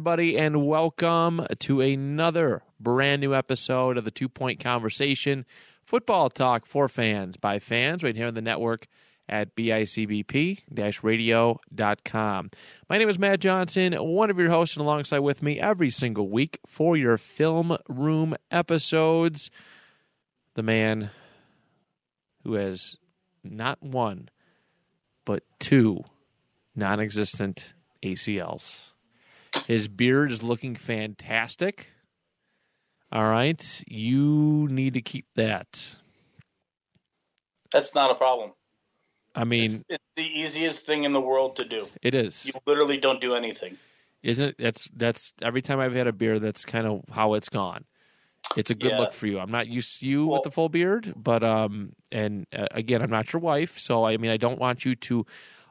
Everybody, and welcome to another brand new episode of the Two Point Conversation Football Talk for fans by fans right here on the network at bicbp radio.com. My name is Matt Johnson, one of your hosts, and alongside with me every single week for your film room episodes, the man who has not one, but two non existent ACLs. His beard is looking fantastic. All right. You need to keep that. That's not a problem. I mean, It's, it's the easiest thing in the world to do. it is. You literally don't do anything. Isn't it? That's that's every time I've had a beard, that's kind of how it's gone. It's a good Yeah. look for you. I'm not used to you Well- with the full beard, but um, and uh, again, I'm not your wife, so I mean, I don't want you to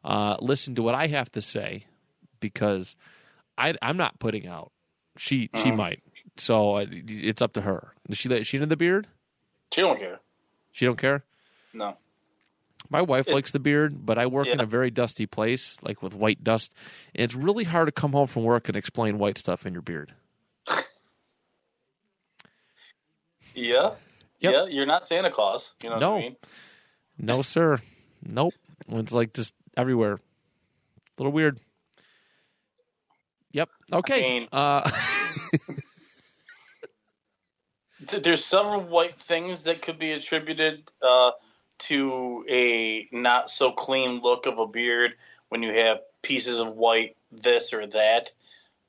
uh, listen to what I have to say because I I'm not putting out. She she Mhm. might, so it's up to her. Does she let she into the beard? She don't care. She don't care. No. My wife It- likes the beard, but I work in a very dusty place, like with white dust. And it's really hard to come home from work and explain white stuff in your beard. Yeah. Yep. Yeah. You're not Santa Claus. You know No. what I mean? No, sir. Nope. It's like just everywhere. A little weird. Yep. Okay. mean- uh, Th- There's several white things that could be attributed uh, to a not so clean look of a beard when you have pieces of white, this or that.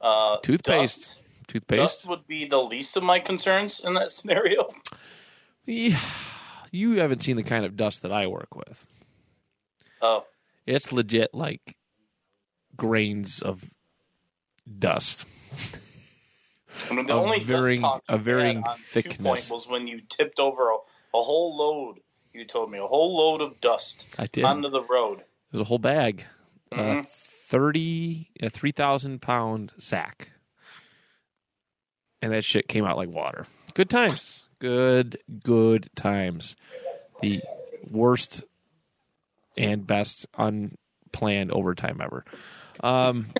Uh, Toothpaste. Dust, toothpaste. dust would be the least of my concerns in that scenario. Yeah. You haven't seen the kind of dust that I work with. Oh, It's legit like grains of dust. I mean, the Of only varying- dust talk we varying had on Two thickness. Point was when you tipped over a, a whole load. You told me a whole load of dust I did. onto the road. It was a whole bag. Uh, Mhm. 30, a 3,000 pound sack. And that shit came out like water. Good times. Good, good times. The worst and best unplanned overtime ever. Um,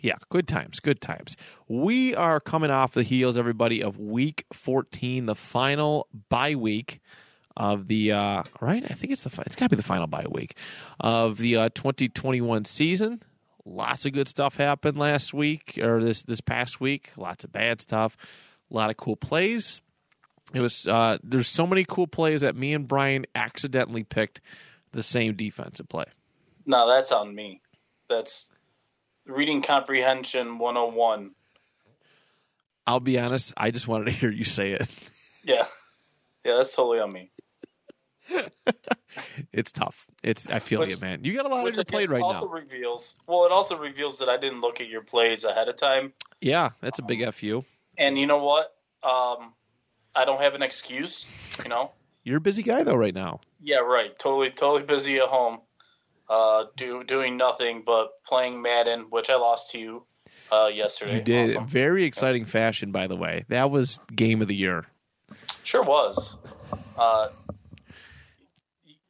yeah, good times, good times. We are coming off the heels, everybody, of week 14, the final bye week of the uh, right. I think it's the it's got to be the final bye week of the uh, 2021 season. Lots of good stuff happened last week or this this past week. Lots of bad stuff. A lot of cool plays. It was uh, there's so many cool plays that me and Brian accidentally picked the same defensive play. No, that's on me. That's reading comprehension 101. I'll be honest. I just wanted to hear you say it. Yeah. Yeah, that's totally on me. It's tough. It's I feel Which- you, man. You got a lot on Which your plate right also now. reveals, well, it also reveals that I didn't look at your plays ahead of time. Yeah, that's a big fu. And you know what? Um, I don't have an excuse, you know? You're a busy guy though right now. Yeah, right. Totally, totally busy at home, uh, do doing nothing but playing Madden, which I lost to you uh, yesterday. You did Awesome. very exciting fashion, by the way. That was game of the year. Sure was. Uh,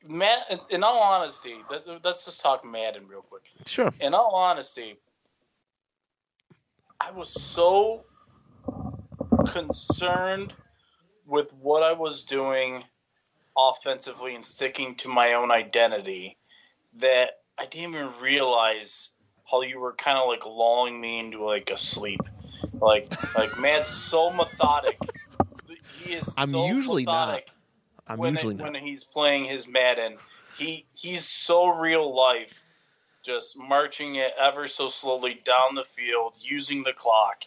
Matt, in- in all honesty, let's just talk Madden real quick. Sure. In all honesty, I was so concerned with what I was doing offensively and sticking to my own identity that I didn't even realize how you were kind of like lulling me into like a sleep. Like, like Matt's so methodic. He is. I'm so usually not. I'm when usually it, not. when he's playing his Madden. He he's so real life, just marching it ever so slowly down the field, using the clock,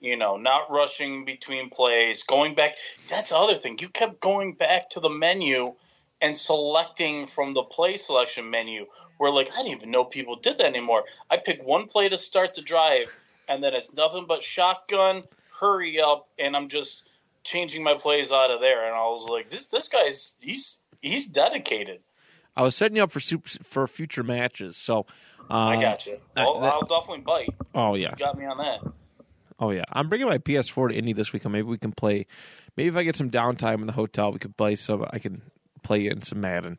you know, not rushing between plays, going back. That's the other thing. You kept going back to the menu and selecting from the play selection menu. Where like I didn't even know people did that anymore. I pick one play to start the drive, and then it's nothing but shotgun, hurry up, and I'm just changing my plays out of there. And I was like, this this guy's he's he's dedicated. I was setting you up for super, for future matches, so um, I got you. Well, that- I'll definitely bite. Oh yeah, You got me on that. oh yeah. I'm bringing my PS4 to Indy this weekend. Maybe we can play. Maybe if I get some downtime in the hotel, we could play some. I can play it in some Madden.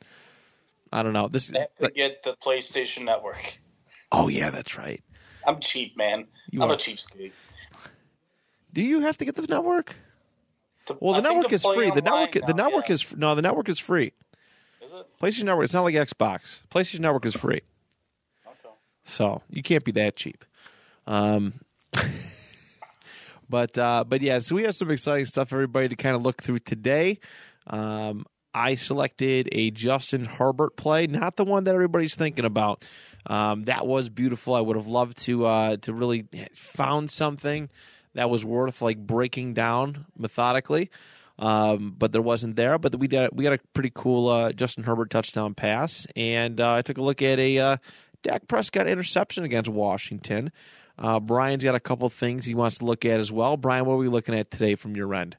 I don't know. This. I have to get the PlayStation Network. oh yeah, that's right. I'm cheap, man. You I'm are. a cheapskate. Do you have to get the network? The- Well, the network is free. The network. The network yeah. is no. The network is free. Is it? PlayStation Network. It's not like Xbox. PlayStation Network is free. Okay. So you can't be that cheap. Um, but uh, but yeah, so we have some exciting stuff, everybody, to kind of look through today. Um, I selected a Justin Herbert play, not the one that everybody's thinking about. Um, that was beautiful. I would have loved to uh, to really found something that was worth like breaking down methodically. Um, but there wasn't there. But we got we got a pretty cool uh, Justin Herbert touchdown pass, and uh, I took a look at a uh, Dak Prescott interception against Washington. Uh, Brian's got a couple things he wants to look at as well. Brian, what are we looking at today from your end?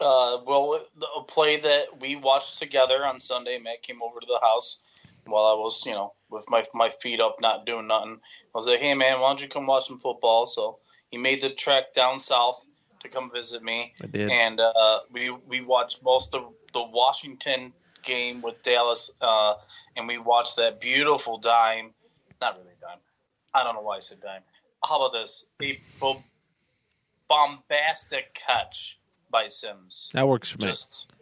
Uh, well, a play that we watched together on Sunday, Matt came over to the house while I was, you know, with my my feet up, not doing nothing. I was like, "Hey, man, why don't you come watch some football?" So he made the trek down south to come visit me, I did. and uh, we we watched most of the Washington game with Dallas, uh, and we watched that beautiful dime, not really dime. I don't know why I said dime. How about this? A bombastic catch by Sims That works for me. just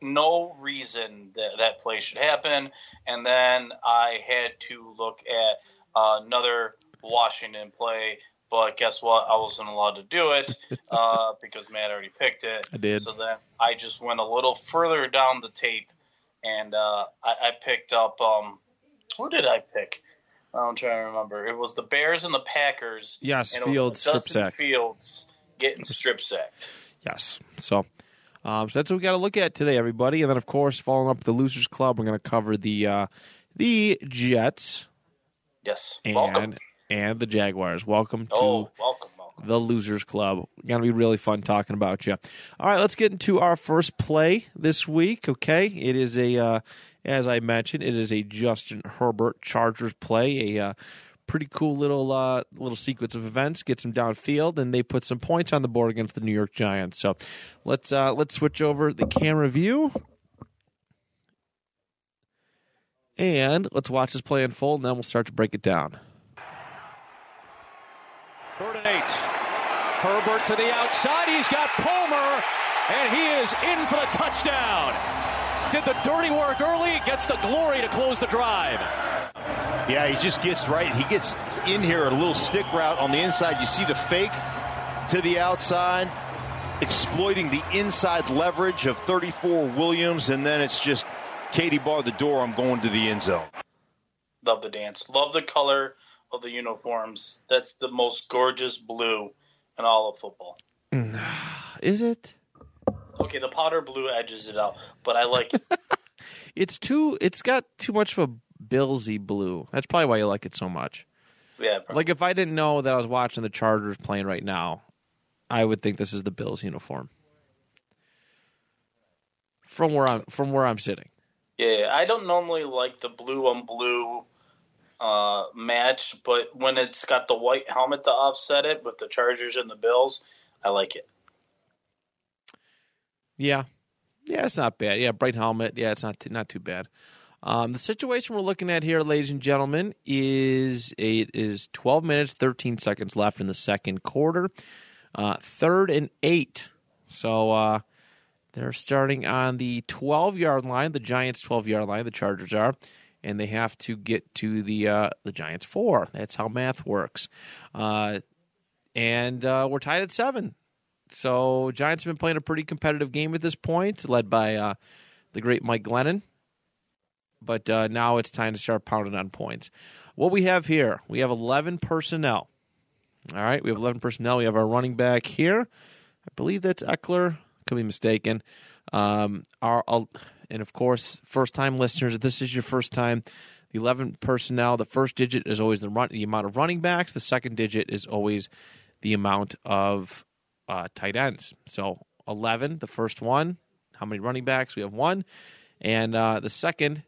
no reason that that play should happen. And then I had to look at uh, another Washington play, but guess what? I wasn't allowed to do it uh, because Matt already picked it. I did. So then I just went a little further down the tape, and uh, I, I picked up. Um, what did I pick? I'm trying to remember. It was the Bears and the Packers. Yes, Fields, strip sack. Fields getting strip sacked. Yes. So, um, so that's what we got to look at today, everybody. And then, of course, following up the Losers Club, we're going to cover the uh, the Jets Yes. and Welcome. and the Jaguars. Welcome to Oh, welcome, welcome. the Losers Club. Going to be really fun talking about you. All right, let's get into our first play this week. Okay, it is a uh, as I mentioned, it is a Justin Herbert Chargers play. A uh, pretty cool little uh, little sequence of events. Gets them downfield, and they put some points on the board against the New York Giants. So let's uh, let's switch over the camera view. And let's watch this play unfold, and then we'll start to break it down. Third and eight. Herbert to the outside. He's got Palmer, and he is in for the touchdown. Did the dirty work early, gets the glory to close the drive. Yeah, he just gets right. He gets in here a little stick route on the inside. You see the fake to the outside, exploiting the inside leverage of 34 Williams, and then it's just Katie bar the door. I'm going to the end zone. Love the dance. Love the color of the uniforms. That's the most gorgeous blue in all of football. Is it? Okay, the powder blue edges it out, but I like it. It's too. It's got too much of a Billsy blue. That's probably why you like it so much. Yeah, bro. Like if I didn't know that I was watching the Chargers playing right now, I would think this is the Bills uniform. From where I'm from where I'm sitting. yeah, I don't normally like the blue on blue uh, match, but when it's got the white helmet to offset it with the Chargers and the Bills, I like it. Yeah, yeah, it's not bad. Yeah, bright helmet. Yeah, it's not too, not too bad. Um, the situation we're looking at here, ladies and gentlemen, is it is 12 minutes 13 seconds left in the second quarter. Uh, third and eight. So uh, they're starting on the 12 yard line, the Giants 12 yard line. The Chargers are, and they have to get to the uh, the Giants four. That's how math works. Uh, and uh, we're tied at seven. So Giants have been playing a pretty competitive game at this point, led by uh, the great Mike Glennon. But uh, now it's time to start pounding on points. What we have here, we have 11 personnel. All right, we have 11 personnel. We have our running back here. I believe that's Ekeler. Could be mistaken. Um, our, and of course, first time listeners, if this is your first time, the 11 personnel, the first digit is always the, run, the amount of running backs. The second digit is always the amount of uh, tight ends. So 11, the first one. How many running backs? We have one. And uh, the second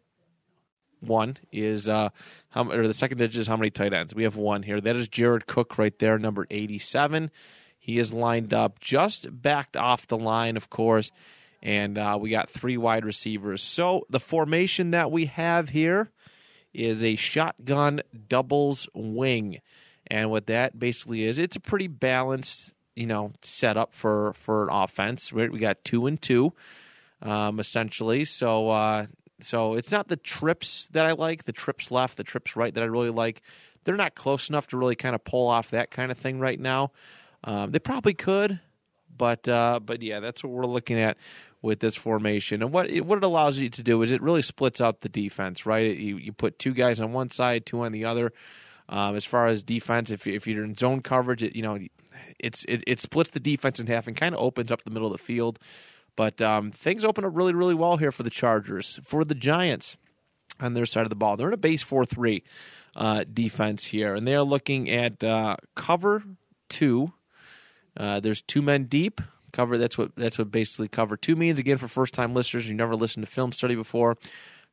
one is uh, how or the second digit is how many tight ends. We have one here. That is Jared Cook right there, number 87. He is lined up just backed off the line, of course, and uh, we got three wide receivers. So the formation that we have here is a shotgun doubles wing, and what that basically is, it's a pretty balanced, you know, setup for for an offense. Right? We got two and two, um, essentially. So uh, so it's not the trips that I like, the trips left, the trips right that I really like. They're not close enough to really kind of pull off that kind of thing right now. Um, they probably could, but uh, but yeah, that's what we're looking at with this formation. And what it, what it allows you to do is it really splits out the defense, right? You you put two guys on one side, two on the other. Um, as far as defense, if if you're in zone coverage, it, you know it's it, it splits the defense in half and kind of opens up the middle of the field. But um, things open up really, really well here for the Chargers. For the Giants on their side of the ball, they're in a base 4 3 uh, defense here, and they're looking at uh, cover two. Uh, there's two men deep. Cover that's what that's what basically cover two means. Again, for first time listeners, you never listened to film study before.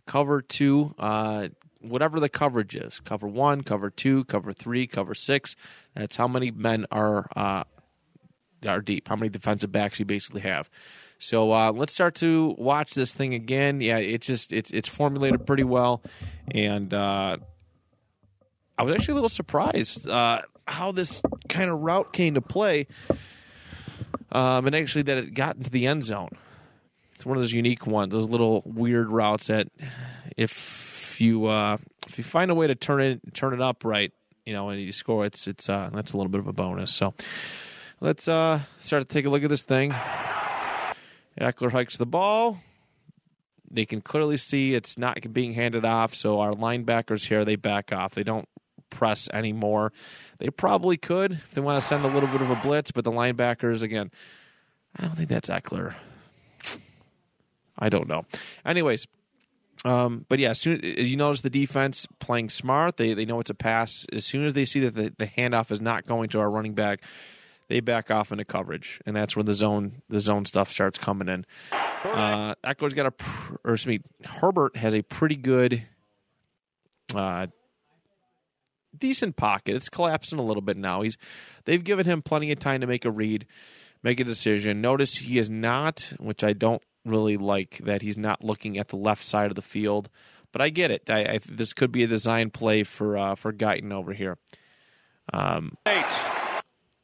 Cover two, uh, whatever the coverage is. Cover one, cover two, cover three, cover six. That's how many men are uh, are deep. How many defensive backs you basically have. So uh, let's start to watch this thing again. Yeah, it's just it's it's formulated pretty well, and uh, I was actually a little surprised uh, how this kind of route came to play, um, and actually that it got into the end zone. It's one of those unique ones, those little weird routes that if you uh, if you find a way to turn it turn it up right, you know, and you score, it's it's uh, that's a little bit of a bonus. So let's uh, start to take a look at this thing. Ekeler hikes the ball. They can clearly see it's not being handed off, so our linebackers here they back off. They don't press anymore. They probably could if they want to send a little bit of a blitz, but the linebackers again, I don't think that's Ekeler. I don't know. Anyways, um, but yeah, soon you notice the defense playing smart. They they know it's a pass. As soon as they see that the, the handoff is not going to our running back, they back off into coverage, and that's where the zone the zone stuff starts coming in. Uh, Echo's got a, or excuse me, Herbert has a pretty good, uh, decent pocket. It's collapsing a little bit now. He's they've given him plenty of time to make a read, make a decision. Notice he is not, which I don't really like, that he's not looking at the left side of the field. But I get it. I, I this could be a design play for uh, for Guyton over here. Um,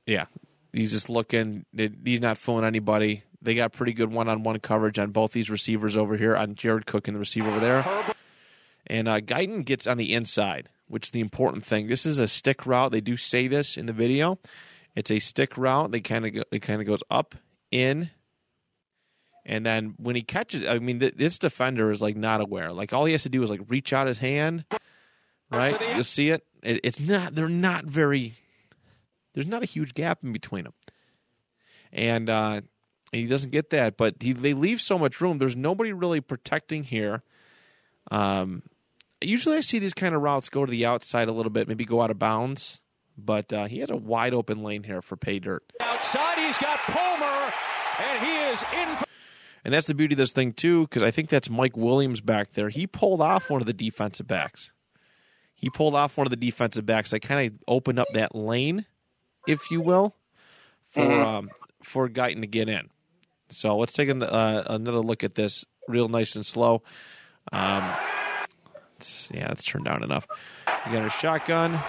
yeah, He's just looking. He's not fooling anybody. They got pretty good one-on-one coverage on both these receivers over here, on Jared Cook and the receiver over there. And uh, Guyton gets on the inside, which is the important thing. This is a stick route. They do say this in the video. It's a stick route. They kind of it kind of goes up, in, and then when he catches, I mean, th- this defender is like not aware. Like all he has to do is like reach out his hand, right? You'll see it. it it's not. They're not very there's not a huge gap in between them. And uh, he doesn't get that, but he, they leave so much room. There's nobody really protecting here. Um, usually I see these kind of routes go to the outside a little bit, maybe go out of bounds. But uh, he had a wide open lane here for pay dirt. Outside, he's got Palmer, and he is in. And that's the beauty of this thing too, because I think that's Mike Williams back there. He pulled off one of the defensive backs. He pulled off one of the defensive backs. I kind of opened up that lane if you will, for mm-hmm. um, for Guyton to get in. So let's take an, uh, another look at this, real nice and slow. Um, yeah, let's down enough. You got a shotgun,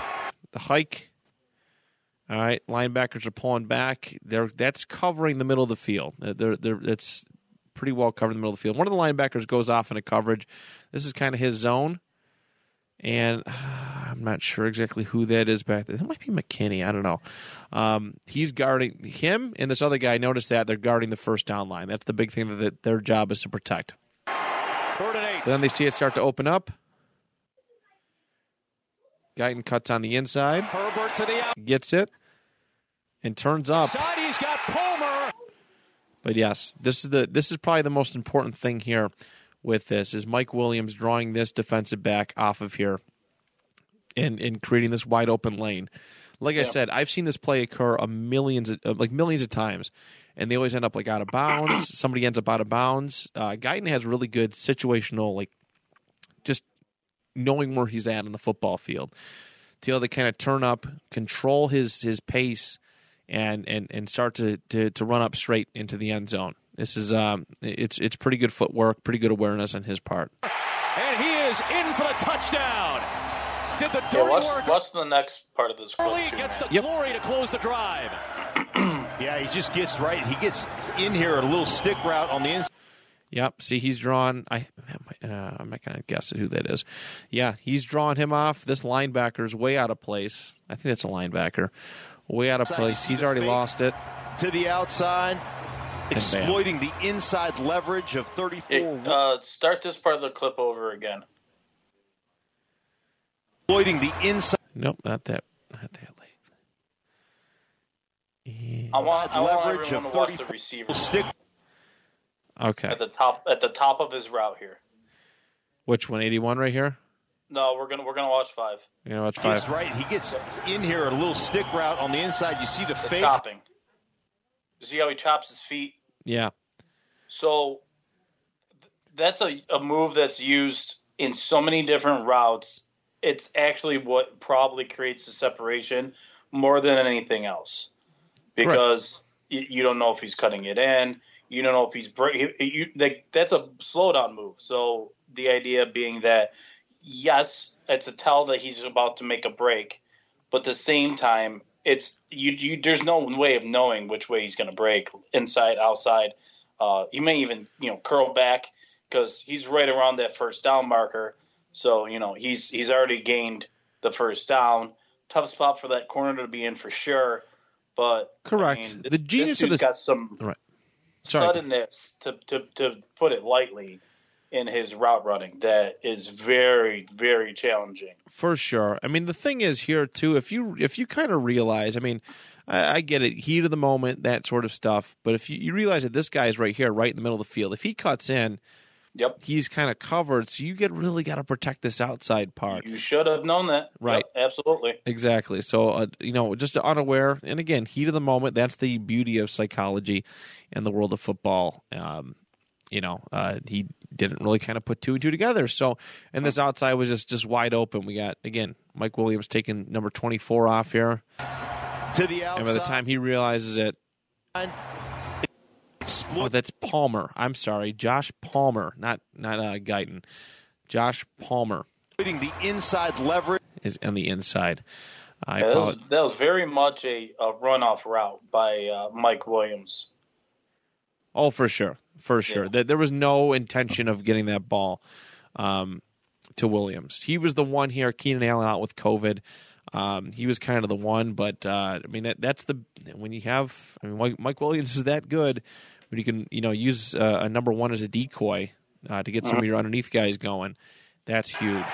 the hike. All right, linebackers are pulling back. They're that's covering the middle of the field. They're, they're, it's pretty well covered in the middle of the field. One of the linebackers goes off in a coverage. This is kind of his zone and uh, I'm not sure exactly who that is back there. That might be McKinney. I don't know. Um, he's guarding him and this other guy. Notice that they're guarding the first down line. That's the big thing that their job is to protect. Third and eight. Then they see it start to open up. Guyton cuts on the inside. Herbert to the out. Gets it. and turns up. Side, he's got Palmer. But yes, this is the this is probably the most important thing here with this is Mike Williams drawing this defensive back off of here and and creating this wide open lane. Like I said, I've seen this play occur a millions of, like millions of times, and they always end up like out of bounds. Somebody ends up out of bounds. Uh, Guyton has really good situational like just knowing where he's at in the football field to be able to kind of turn up, control his his pace, and and and start to to, to run up straight into the end zone. This is um, it's it's pretty good footwork, pretty good awareness on his part. And he is in for the touchdown. Did the Yeah, dirty work watch the next part of this early. Gets the man. Yep. glory to close the drive. Yeah, he just gets right. He gets in here a little stick route on the inside. Yep. See, he's drawn. I uh, I'm not gonna guess who that is. Yeah, he's drawn him off. This linebacker is way out of place. I think that's a linebacker. Way out of place. He's already lost it. to the outside, bam. Exploiting the inside leverage of 34. It, uh, start this part of the clip over again. exploiting the inside Nope, not that. Not that late. I want, I want leverage everyone of to watch 34 the receiver stick. Okay. at the top at the top of his route here. Which one? 81 right here. No, we're gonna we're gonna watch five. You're gonna watch five. He's right. He gets in here a little stick route on the inside. You see the The fake. chopping. You see how he chops his feet? Yeah. So that's a, a move that's used in so many different routes. It's actually what probably creates the separation more than anything else, because you, you don't know if he's cutting it in. You don't know if he's break. You, like, that's a slowdown move. So the idea being that yes, it's a tell that he's about to make a break, but at the same time, it's you. you there's no way of knowing which way he's going to break, inside, outside. Uh, he may even you know curl back because he's right around that first down marker. So you know he's he's already gained the first down. Tough spot for that corner to be in for sure. But Correct. I mean, The this genius of this- got some Right. Sorry. suddenness to, to to put it lightly in his route running that is very very challenging. For sure. I mean, the thing is here too. If you if you kind of realize, I mean, I, I get it, heat of the moment, that sort of stuff. But if you, you realize that this guy's right here, right in the middle of the field, if he cuts in, Yep. he's kind of covered. So you get really got to protect this outside part. You should have known that. Right. Yep, absolutely. Exactly. So uh, you know, just unaware, and again, heat of the moment. That's the beauty of psychology in the world of football. Um, you know, uh, he didn't really kind of put two and two together. So, and this outside was just just wide open. We got again Mike Williams taking number twenty four off here, to the outside. and by the time he realizes it, oh, that's Palmer. I'm sorry, Josh Palmer, not not uh, Guyton. Josh Palmer exploiting the inside leverage. is on the inside. I Yeah, that, was, that was very much a, a runoff route by uh, Mike Williams. Oh, for sure, for sure. Yeah. There, was no intention of getting that ball um, to Williams. He was the one here. Keenan Allen out with COVID. Um, he was kind of the one, but uh, I mean that that's the when you have. I mean, Mike, Mike Williams is that good when you can you know use uh, a number one as a decoy uh, to get some of your underneath guys going. That's huge.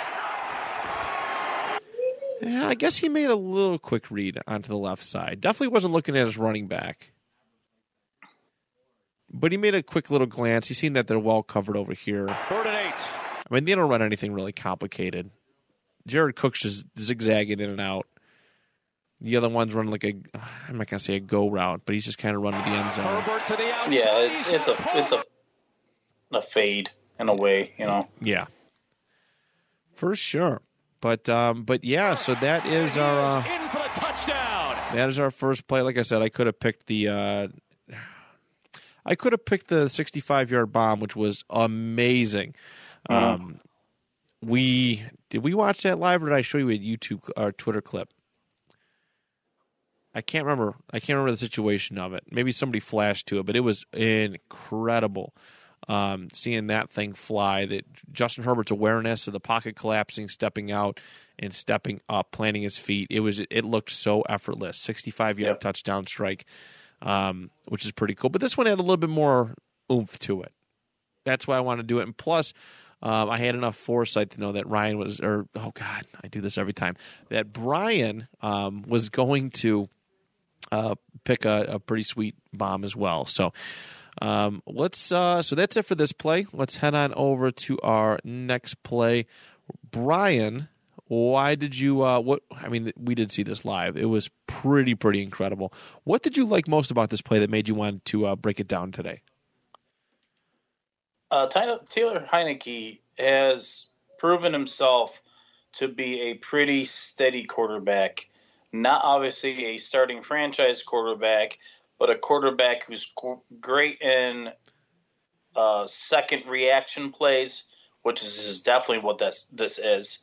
Yeah, I guess he made a little quick read onto the left side. Definitely wasn't looking at his running back. But he made a quick little glance. He's seen that they're well covered over here. I Third and eight. I mean, they don't run anything really complicated. Jared Cook's just zigzagging in and out. The other one's running like a, I'm not gonna say a go route, but he's just kind of running to the end zone. Herbert to the outside. Yeah, it's it's a it's a a fade in a way, you know. Yeah, for sure. But um, but yeah, so that is our uh, in for the touchdown. that is our first play. Like I said, I could have picked the uh, I could have picked the 65 yard bomb, which was amazing. Um, we did we watch that live, or did I show you a YouTube or Twitter clip? I can't remember. I can't remember the situation of it. Maybe somebody flashed to it, but it was incredible um, seeing that thing fly. That Justin Herbert's awareness of the pocket collapsing, stepping out, and stepping up, planting his feet. It was. It looked so effortless. Sixty-five yard Yep. touchdown strike, um, which is pretty cool. But this one had a little bit more oomph to it. That's why I want to do it. And plus, um, I had enough foresight to know that Ryan was, or oh god, I do this every time. That Brian um, was going to uh, pick a, a pretty sweet bomb as well. So um, let's uh, so that's it for this play. Let's head on over to our next play. Brian, why did you uh, what I mean we did see this live. It was pretty pretty incredible. What did you like most about this play that made you want to uh, break it down today? Uh, Taylor Heinicke has proven himself to be a pretty steady quarterback. Not obviously a starting franchise quarterback, but a quarterback who's great in uh, second reaction plays, which is, is definitely what this this is.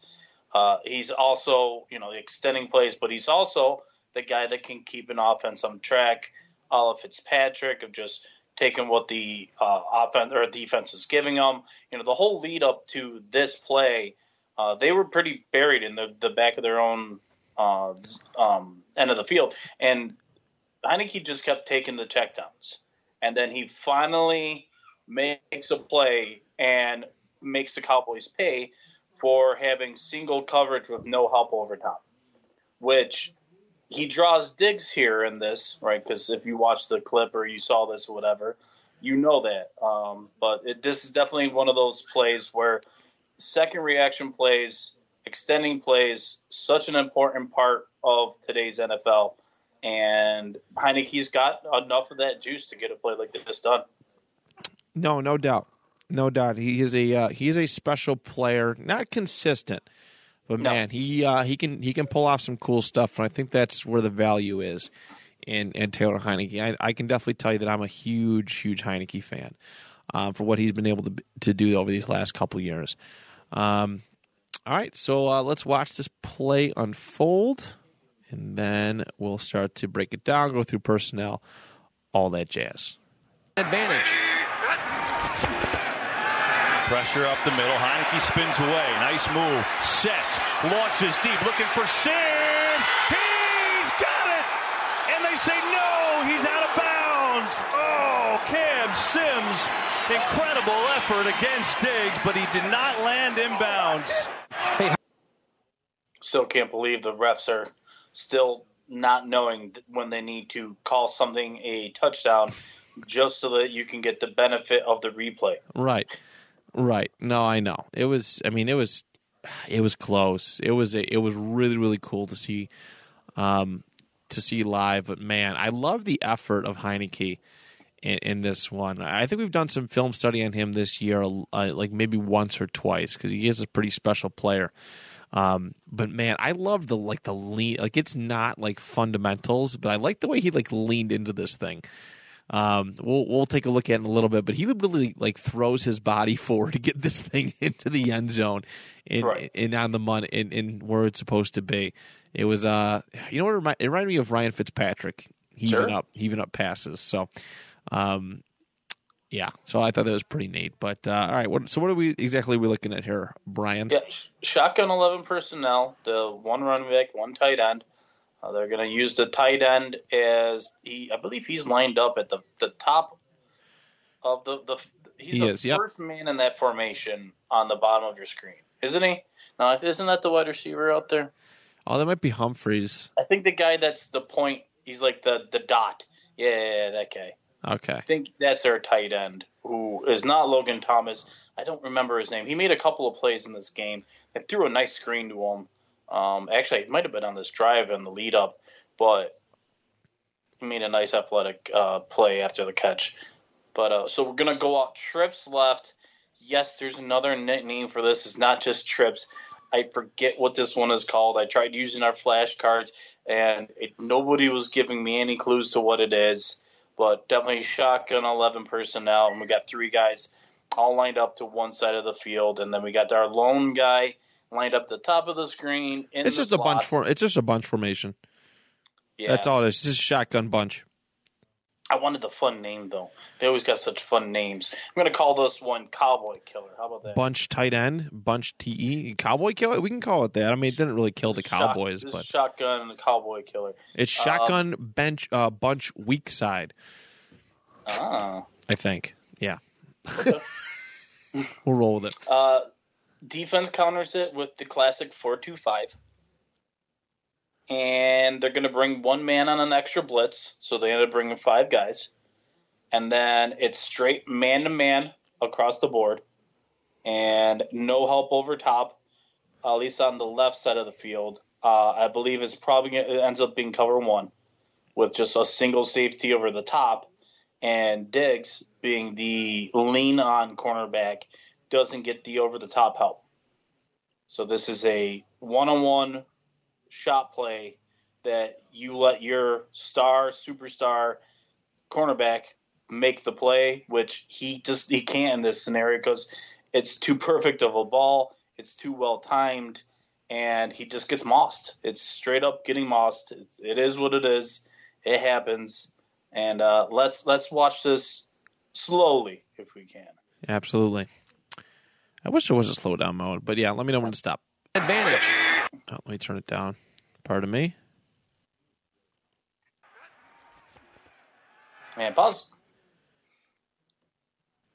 Uh, he's also, you know, extending plays, but he's also the guy that can keep an offense on track. All Fitzpatrick of just taking what the uh, offense or defense is giving them. You know, the whole lead up to this play, uh, they were pretty buried in the, the back of their own uh, um, end of the field, and Heinicke just kept taking the checkdowns, and then he finally makes a play and makes the Cowboys pay for having single coverage with no help over top, which he draws Diggs here in this, right? Because if you watch the clip or you saw this or whatever, you know that. Um, but it, this is definitely one of those plays where second reaction plays, extending plays, such an important part of today's NFL. And Heinicke's got enough of that juice to get a play like this done. No, no doubt, no doubt. He is a uh, he is a special player, not consistent but no. man, he uh, he can he can pull off some cool stuff, and I think that's where the value is in, in Taylor Heinicke. I, I can definitely tell you that I'm a huge huge Heinicke fan um, for what he's been able to to do over these last couple years. Um, all right, so uh, let's watch this play unfold, and then we'll start to break it down, go through personnel, all that jazz. Advantage. Pressure up the middle. Heinicke spins away. Nice move. Sets. Launches deep. Looking for Sim. He's got it. And they say no. He's out of bounds. Oh, Cam Sims. Incredible effort against Diggs, but he did not land inbounds. Hey. Still can't believe the refs are still not knowing when they need to call something a touchdown just so that you can get the benefit of the replay. Right. Right. No, I know. It was. I mean, it was. It was close. It was. It was really, really cool to see. Um, to see live, but man, I love the effort of Heinicke in, in this one. I think we've done some film study on him this year, uh, like maybe once or twice, because he is a pretty special player. Um, but man, I love the like the lean. Like it's not like fundamentals, but I like the way he like leaned into this thing. Um, we'll we'll take a look at it in a little bit, but he really like throws his body forward to get this thing into the end zone and, right. and on the money in, in where it's supposed to be. It was uh, you know what it, remind, it reminded me of Ryan Fitzpatrick heaving sure. up heaving up passes. So, um, yeah, so I thought that was pretty neat. But uh, all right, what, so what are we exactly are we looking at here, Brian? Yeah, shotgun eleven personnel, the one running back, one tight end. Uh, they're going to use the tight end as he, I believe he's lined up at the, the top of the the. He's he the is, first yep. man in that formation on the bottom of your screen, isn't he? Now, isn't that the wide receiver out there? Oh, that might be Humphreys. I think the guy that's the point. He's like the the dot. Yeah, yeah, yeah that guy. Okay. I think that's their tight end, who is not Logan Thomas. I don't remember his name. He made a couple of plays in this game and threw a nice screen to him. Um, actually, it might have been on this drive in the lead up, but he made a nice athletic uh, play after the catch. But uh, so we're gonna go out trips left. Yes, there's another name for this. It's not just trips. I forget what this one is called. I tried using our flashcards, and it, nobody was giving me any clues to what it is. But definitely shotgun 11 personnel, and we got three guys all lined up to one side of the field, and then we got our lone guy lined up the top of the screen. it's just slot. a bunch for. It's just a bunch formation. Yeah, that's all it is. It's just a shotgun bunch. I wanted the fun name though. They always got such fun names. I'm going to call this one Cowboy Killer. How about that? Bunch tight end, bunch TE, Cowboy Killer. We can call it that. I mean, it didn't really kill the Cowboys, Shot, but shotgun and Cowboy Killer. It's shotgun um, bench uh, bunch weak side. Ah, I think. Yeah. Okay. we'll roll with it. Uh, Defense counters it with the classic four-two-five. and they're going to bring one man on an extra blitz, so they end up bringing five guys, and then it's straight man to man across the board, and no help over top, at least on the left side of the field. Uh, I believe it's probably it ends up being cover one, with just a single safety over the top, and Diggs being the lean on cornerback doesn't get the over the top help. So this is a one on one shot play that you let your star superstar cornerback make the play, which he just he can't in this scenario because it's too perfect of a ball, it's too well timed, and he just gets mossed. It's straight up getting mossed. It's, it is what it is. It happens, and uh, let's let's watch this slowly if we can. Absolutely. I wish there was a slow down mode, but yeah, let me know when to stop. Advantage. Oh, let me turn it down. Pardon me. Man, pause.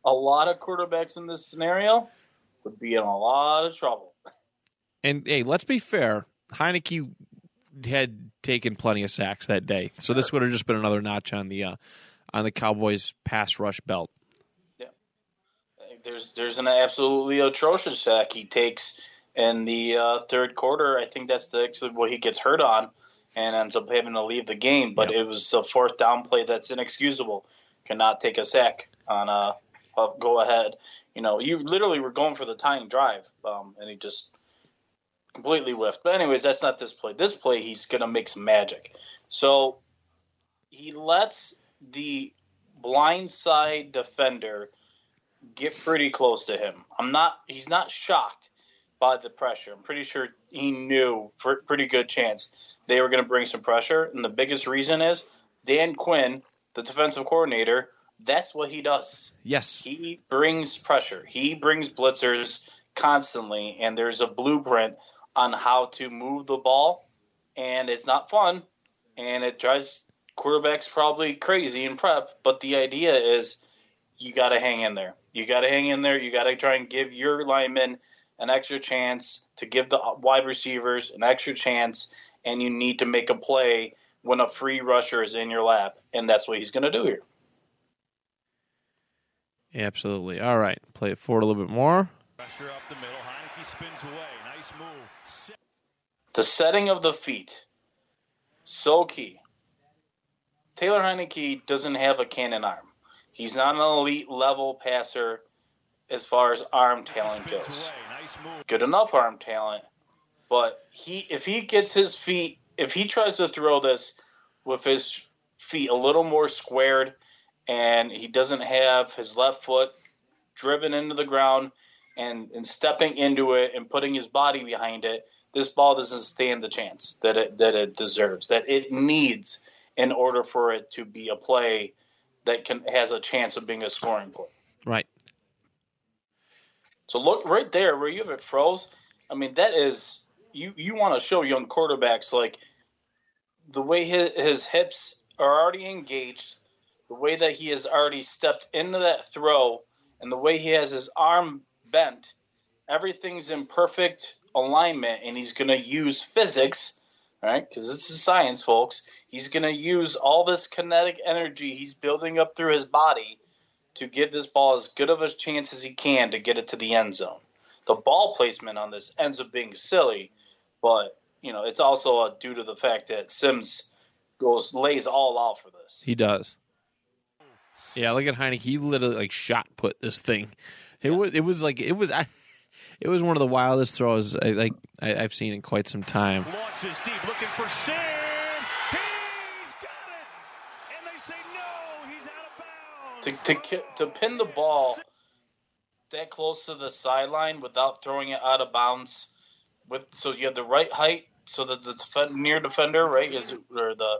A lot of quarterbacks in this scenario would be in a lot of trouble. And hey, let's be fair. Heinicke had taken plenty of sacks that day, so this would have just been another notch on the uh, on the Cowboys' pass rush belt. There's there's an absolutely atrocious sack he takes in the uh, third quarter. I think that's the, actually what he gets hurt on and ends up having to leave the game. But Yep. it was a fourth down play that's inexcusable. Cannot take a sack on a, a go ahead. You know, you literally were going for the tying drive, um, and he just completely whiffed. But anyways, that's not this play. This play, he's gonna make some magic. So he lets the blindside defender get pretty close to him. I'm not. He's not shocked by the pressure. I'm pretty sure he knew for pretty good chance they were going to bring some pressure. And the biggest reason is Dan Quinn, the defensive coordinator. That's what he does. Yes, He brings pressure. He brings blitzers constantly, and there's a blueprint on how to move the ball. And it's not fun, and it drives quarterbacks probably crazy in prep. But the idea is you got to hang in there. You got to hang in there. You got to try and give your linemen an extra chance to give the wide receivers an extra chance, and you need to make a play when a free rusher is in your lap, and that's what he's going to do here. absolutely. All right, play it forward a little bit more. Pressure up the middle. Heinicke spins away. Nice move. The setting of the feet, so key. Taylor Heinicke doesn't have a cannon arm. He's not an elite level passer as far as arm talent goes. Good enough arm talent, but he if he gets his feet if he tries to throw this with his feet a little more squared and he doesn't have his left foot driven into the ground and, and stepping into it and putting his body behind it, this ball doesn't stand the chance that it that it deserves, that it needs in order for it to be a play that can has a chance of being a scoring play. Right. So look right there where you have it froze. I mean, that is you. You want to show young quarterbacks like the way his, his hips are already engaged, the way that he has already stepped into that throw, and the way he has his arm bent. Everything's in perfect alignment, and he's going to use physics, right? Because this is science, folks. He's going to use all this kinetic energy he's building up through his body to give this ball as good of a chance as he can to get it to the end zone. The ball placement on this ends up being silly, but you know it's also uh, due to the fact that Sims goes lays all out for this. He does. Yeah, look at Heinicke. He literally like shot put this thing. It was it was like it was I, it was one of the wildest throws I, like I, I've seen in quite some time. Launches deep, looking for Sid. He's got it. And they say no. He's out of bounds. To to to pin the ball that close to the sideline without throwing it out of bounds, with so you have the right height, so that the defend, near defender right is or the,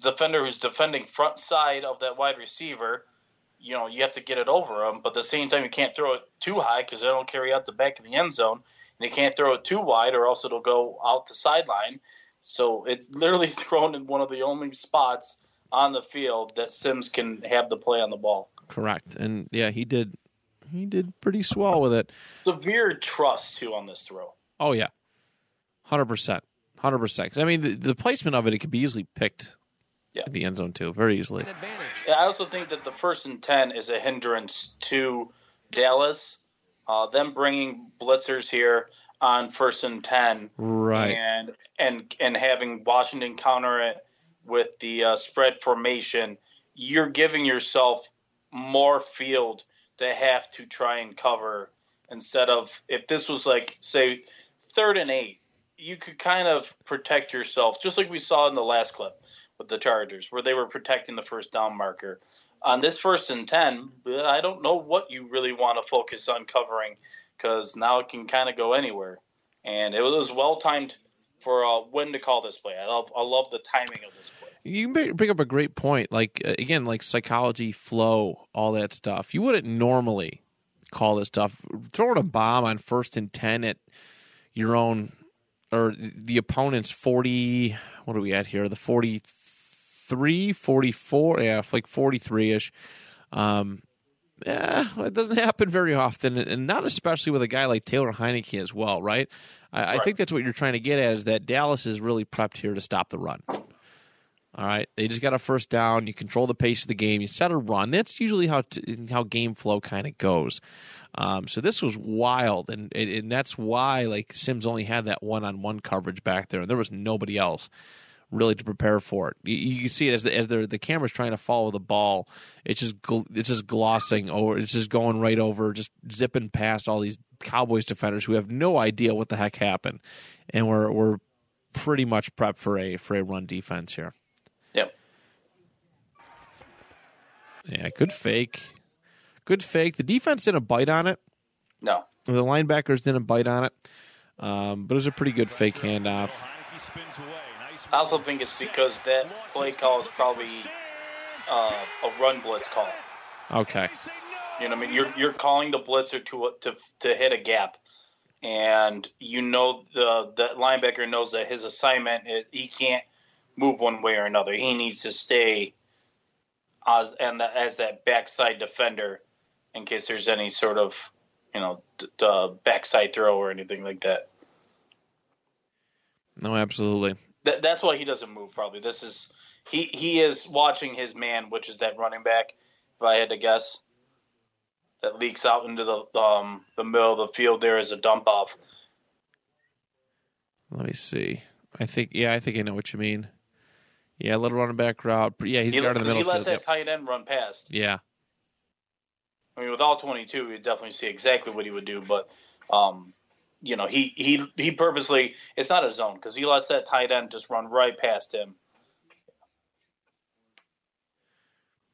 the defender who's defending front side of that wide receiver. You know you have to get it over him, but at the same time you can't throw it too high because they don't carry out the back of the end zone, and you can't throw it too wide or else it'll go out the sideline. So it's literally thrown in one of the only spots on the field that Sims can have the play on the ball. Correct. And yeah, he did he did pretty swell with it. Severe trust too on this throw. Oh yeah. 100%. hundred percent. I mean, the, the placement of it, it could be easily picked Yeah. in the end zone too, very easily. Yeah, I also think that the first and ten is a hindrance to Dallas. Uh, them bringing blitzers here on first and ten, Right. and and and having Washington counter it with the uh, spread formation, you're giving yourself more field to have to try and cover instead of if this was like say third and eight, you could kind of protect yourself just like we saw in the last clip with the Chargers where they were protecting the first down marker. On this first and ten, I don't know what you really want to focus on covering because now it can kind of go anywhere, and it was well timed for uh, when to call this play. I love I love the timing of this play. You bring up a great point. Like uh, again, like psychology, flow, all that stuff. You wouldn't normally call this stuff. Throwing a bomb on first and ten at your own or the opponent's forty. What are we at here? The 43, 44, Yeah, like forty three ish. Um, yeah, it doesn't happen very often, and not especially with a guy like Taylor Heinicke as well, right? I, I think that's what you're trying to get at is that Dallas is really prepped here to stop the run. All right, they just got a first down. You control the pace of the game. You set a run. That's usually how t- how game flow kind of goes. Um, so this was wild, and and and that's why like Sims only had that one on one coverage back there, and there was nobody else really to prepare for it. You, you can see it as the as the the camera's trying to follow the ball. It's just gl- it's just glossing over. It's just going right over, just zipping past all these Cowboys defenders who have no idea what the heck happened, and we're we're pretty much prepped for a for a run defense here. Yep. Yeah, good fake. Good fake. The defense didn't bite on it. No. The linebackers didn't bite on it. Um, but it was a pretty good fake handoff. I also think it's because that play call is probably uh, a run blitz call. Okay. You know, what I mean, you're you're calling the blitzer to to to hit a gap, and you know the the linebacker knows that his assignment is, he can't move one way or another. He needs to stay as and as that backside defender in case there's any sort of you know d- d- backside throw or anything like that. No, absolutely. Th- that's why he doesn't move. Probably this is he he is watching his man, which is that running back. If I had to guess, that leaks out into the um the middle of the field there as a dump off. Let me see. I think yeah, I think I know what you mean. Yeah, little running back route. Yeah, he's He, guarding the middle. he lets field. that tight end run past. Yeah. I mean, with all 22, you'd definitely see exactly what he would do. But, um, you know, he he he purposely it's not a zone because he lets that tight end just run right past him.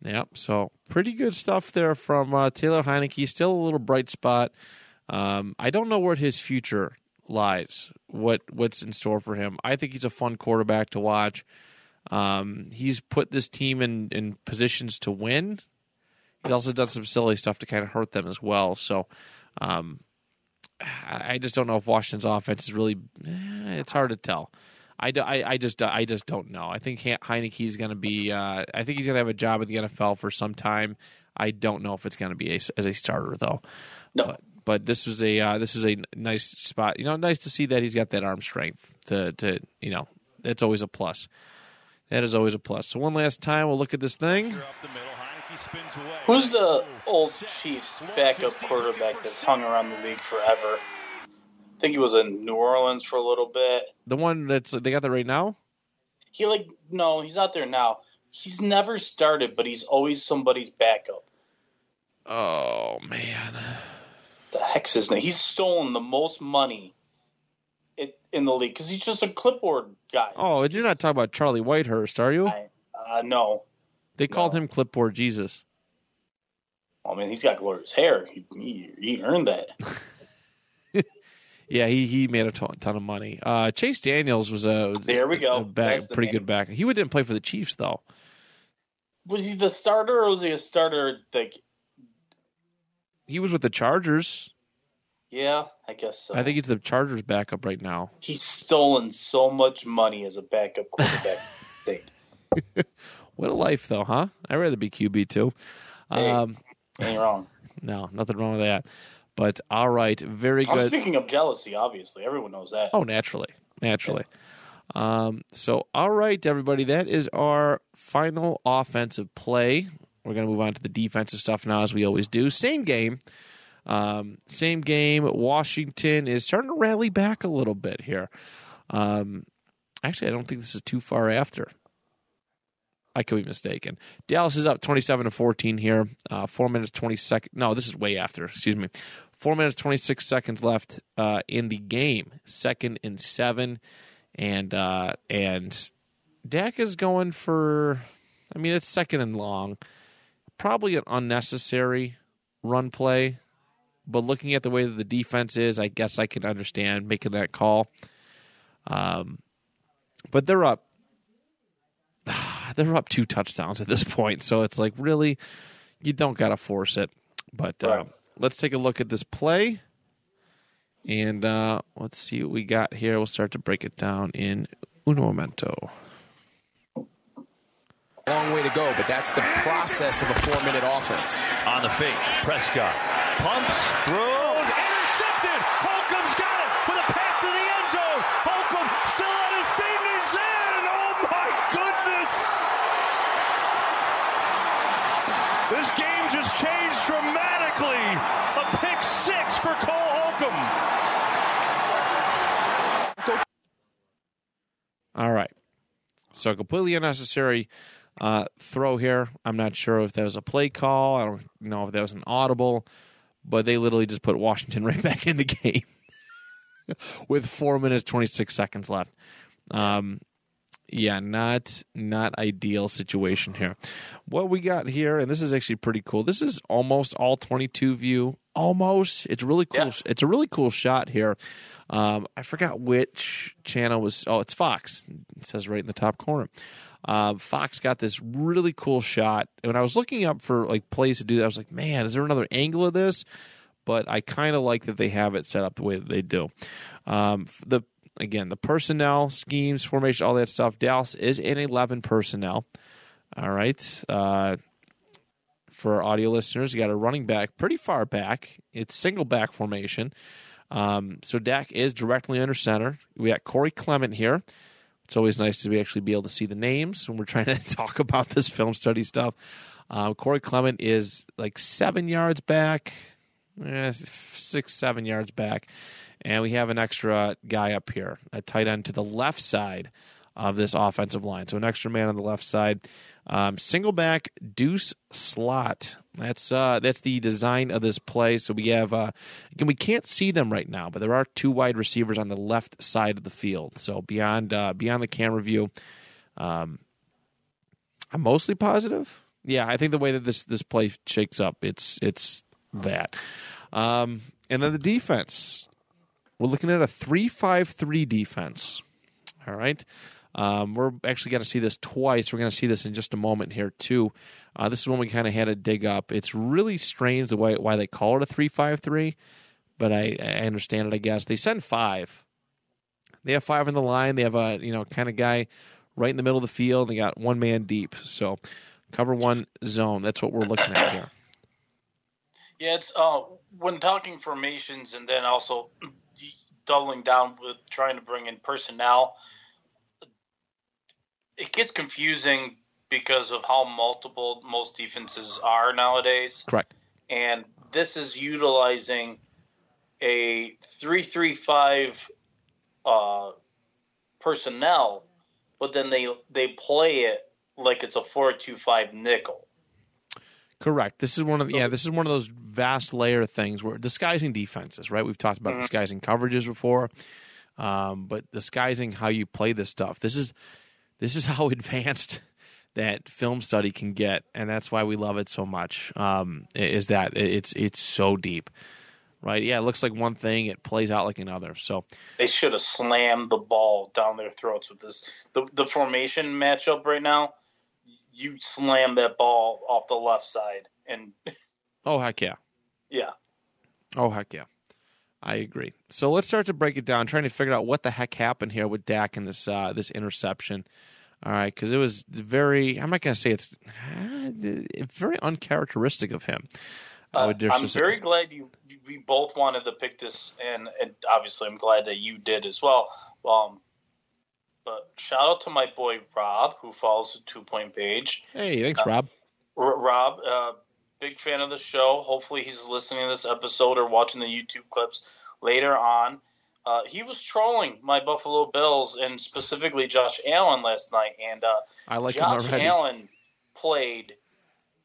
Yep. So pretty good stuff there from uh, Taylor Heinicke. Still a little bright spot. Um, I don't know where his future lies. What what's in store for him? I think he's a fun quarterback to watch. Um, he's put this team in in positions to win. He's also done some silly stuff to kind of hurt them as well. So. Um, I I just don't know if Washington's offense is really. eh, It's hard to tell. I, do- I, I just I just don't know. I think He- Heinicke's going to be. Uh, I think he's going to have a job at the NFL for some time. I don't know if it's going to be a, as a starter though. No. But, but this was a uh, this was a nice spot. You know, nice to see that he's got that arm strength. To to you know, that's always a plus. That is always a plus. So one last time, we'll look at this thing. Who's the old Chiefs backup quarterback that's hung around the league forever? I think he was in New Orleans for a little bit. The one that's they got that right now. He like no, he's not there now. He's never started, but he's always somebody's backup. Oh man, The heck's his name? He's stolen the most money it, in the league because he's just a clipboard guy. oh, you're not talking about Charlie Whitehurst, are you? I, uh, no, They called him Clipboard Jesus. I mean he's got glorious hair. He, he, he earned that. Yeah, he he made a ton, ton of money. Uh, Chase Daniels was a was There we go. a back, pretty name. good back. He didn't play for the Chiefs though. Was he the starter or was he a starter? Like, He was with the Chargers. yeah, I guess so. I think he's the Chargers backup right now. he's stolen so much money as a backup quarterback. thing. What a life though, huh? I'd rather be QB too. Hey. Um, Ain't wrong. no, nothing wrong with that. But all right, very I'm good. speaking of jealousy. Obviously, everyone knows that. Oh, naturally, naturally. Um, so, all right, everybody, that is our final offensive play. We're going to move on to the defensive stuff now, as we always do. Same game. Um, same game. Washington is starting to rally back a little bit here. Um, actually, I don't think this is too far after. I could be mistaken. Dallas is up 27 to 14 here. Uh, four minutes, 20 seconds. No, this is way after. Excuse me. Four minutes, 26 seconds left uh, in the game. Second and seven. And, uh, and Dak is going for, I mean, it's second and long. Probably an unnecessary run play. But looking at the way that the defense is, I guess I can understand making that call. Um, but they're up they're up two touchdowns at this point. So it's like really, you don't got to force it. But uh, let's take a look at this play, and uh, let's see what we got here. We'll start to break it down in un momento. Long way to go, but that's the process of a four-minute offense. On the fake, Prescott pumps, throws, intercepted. Holcomb's got it with a pass to the end zone. Holcomb still on his feet and he's in. Oh my goodness! This game just changed dramatically. A pick six for Cole Holcomb. All right. So completely unnecessary uh, throw here. I'm not sure if that was a play call. I don't know if that was an audible, but they literally just put Washington right back in the game with four minutes twenty six seconds left. Um, yeah, not not ideal situation here. What we got here, and this is actually pretty cool. This is almost all 22 view. Almost, it's really cool. Yeah. It's a really cool shot here. Um, I forgot which channel was. Oh, it's Fox. It says right in the top corner. Uh, Fox got this really cool shot. And when I was looking up for like plays to do that, I was like, man, is there another angle of this? But I kind of like that they have it set up the way that they do. Um, the again, the personnel schemes, formation, all that stuff. Dallas is in eleven personnel. All right. Uh, for audio listeners, you got a running back pretty far back. It's single back formation. Um, so Dak is directly under center. We got Corey Clement here. It's always nice to be actually be able to see the names when we're trying to talk about this film study stuff. Um, Corey Clement is like seven yards back, eh, six, seven yards back. And we have an extra guy up here, a tight end to the left side of this offensive line. So an extra man on the left side. Um, single back deuce slot. That's uh, that's the design of this play. So we have uh, again we can't see them right now, but there are two wide receivers on the left side of the field. So beyond uh, beyond the camera view, um, I'm mostly positive. Yeah, I think the way that this this play shakes up, it's it's that. Um, and then the defense. We're looking at a three-five-three defense. All right. Um, we're actually going to see this twice. We're going to see this in just a moment here too. Uh, this is when we kind of had to dig up. It's really strange the way why they call it a three-five-three, but I, I understand it. I guess they send five. They have five on the line. They have a you know kind of guy right in the middle of the field. They got one man deep. So cover one zone. That's what we're looking at here. Yeah, it's uh, when talking formations and then also doubling down with trying to bring in personnel. It gets confusing because of how multiple most defenses are nowadays, Correct. and this is utilizing a three-three-five uh, personnel, but then they they play it like it's a four-two-five nickel. Correct. This is one of the, yeah. This is one of those vast layer things where disguising defenses, right? We've talked about disguising coverages before, um, but disguising how you play this stuff. This is this is how advanced that film study can get, and that's why we love it so much. Um, is that it's it's so deep, right? Yeah, it looks like one thing, it plays out like another. So they should have slammed the ball down their throats with this. The the formation matchup right now, you slam that ball off the left side, and oh heck yeah, yeah, Oh heck yeah, I agree. So let's start to break it down, trying to figure out what the heck happened here with Dak and this uh, this interception. All right, because it was very. I'm not going to say it's uh, very uncharacteristic of him. Uh, I'm very glad you. We both wanted to pick this, and and obviously I'm glad that you did as well. Um, but shout out to my boy Rob who follows the two point page. Hey, thanks, Rob. R- Rob, uh, big fan of the show. Hopefully, he's listening to this episode or watching the YouTube clips later on. Uh, he was trolling my Buffalo Bills and specifically Josh Allen last night, and uh, I like Josh. Allen played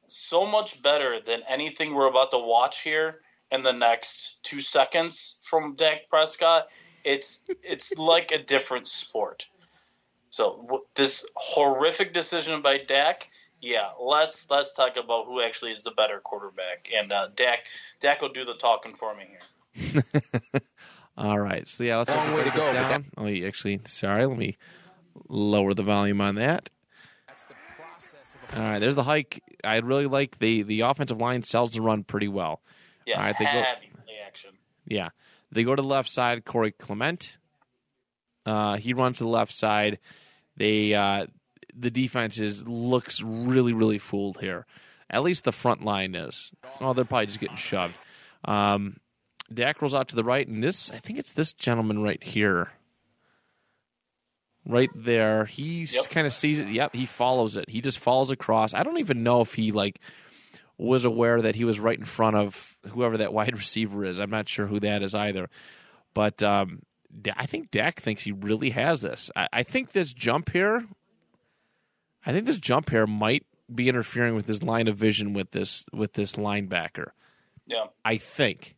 so much better than anything we're about to watch here in the next two seconds from Dak Prescott. It's it's like a different sport. So w- this horrific decision by Dak, yeah, let's let's talk about who actually is the better quarterback, and uh, Dak Dak will do the talking for me here. All right. So yeah, let's Long way to go, but down. Oh, you actually, sorry. Let me lower the volume on that. That's the process All right. There's the hike. I really like the the offensive line sells the run pretty well. Yeah, All right, they go- heavy play action. Yeah. They go to the left side. Corey Clement. Uh, he runs to the left side. They uh, the defense is looks really really fooled here. At least the front line is. Oh, they're probably just getting shoved. Um, Dak rolls out to the right, and this I think it's this gentleman right here. Right there, he Yep. kind of sees it. Yep, he follows it. He just follows across. I don't even know if he like was aware that he was right in front of whoever that wide receiver is. I'm not sure who that is either. But um, I think Dak thinks he really has this. I, I think this jump here, I think this jump here might be interfering with his line of vision with this with this linebacker. Yeah. I think,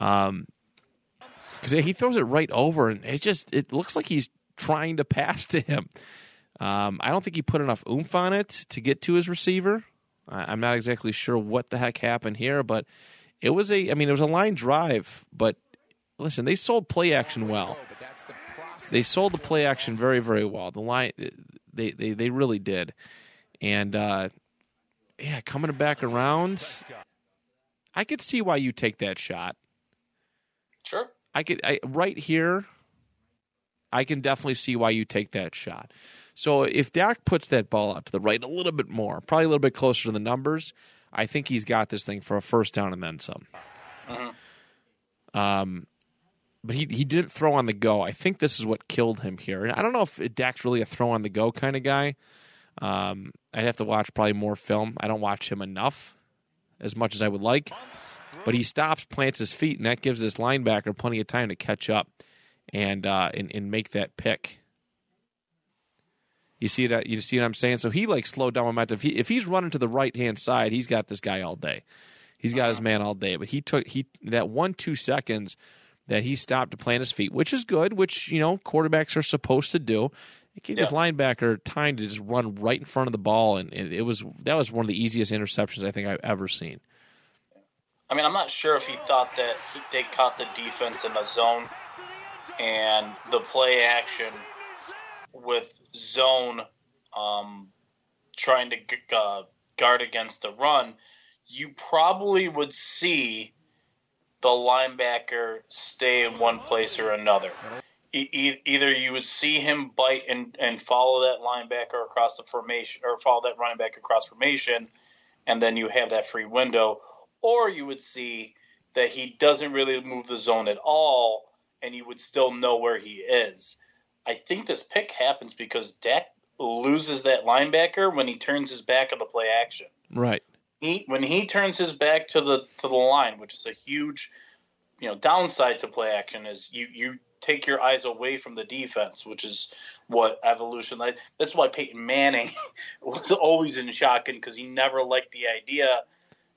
um, because he throws it right over, and it just it looks like he's trying to pass to him. Um, I don't think he put enough oomph on it to get to his receiver. I, I'm not exactly sure what the heck happened here, but it was a. I mean, it was a line drive, but listen, they sold play action well. but that's the process. They sold the play action very, very well. The line, they they they really did, and uh, yeah, coming back around, I could see why you take that shot. Sure. I could I, right here. I can definitely see why you take that shot. So if Dak puts that ball out to the right a little bit more, probably a little bit closer to the numbers, I think he's got this thing for a first down and then some. Um, but he he didn't throw on the go. I think this is what killed him here. And I don't know if Dak's really a throw on the go kind of guy. Um, I'd have to watch probably more film. I don't watch him enough, as much as I would like. But he stops, plants his feet, and that gives this linebacker plenty of time to catch up and uh, and, and make that pick. You see that? You see what I'm saying? So he like slowed down momentum. If, he, if he's running to the right hand side, he's got this guy all day. He's got his man all day. But he took he that one two seconds that he stopped to plant his feet, which is good. Which you know quarterbacks are supposed to do. It gave his linebacker time to just run right in front of the ball, and it, it was that was one of the easiest interceptions I think I've ever seen. I mean, I'm not sure if he thought that they caught the defense in the zone and the play action with zone um, trying to g- uh, guard against the run. You probably would see the linebacker stay in one place or another. Either you would see him bite and, and follow that linebacker across the formation, or follow that running back across formation, and then you have that free window, or you would see that he doesn't really move the zone at all, and you would still know where he is. I think this pick happens because Dak loses that linebacker when he turns his back on the play action. Right. He when he turns his back to the to the line, which is a huge, you know, downside to play action is you you take your eyes away from the defense, which is what evolution like. That's why Peyton Manning was always in shotgun because he never liked the idea.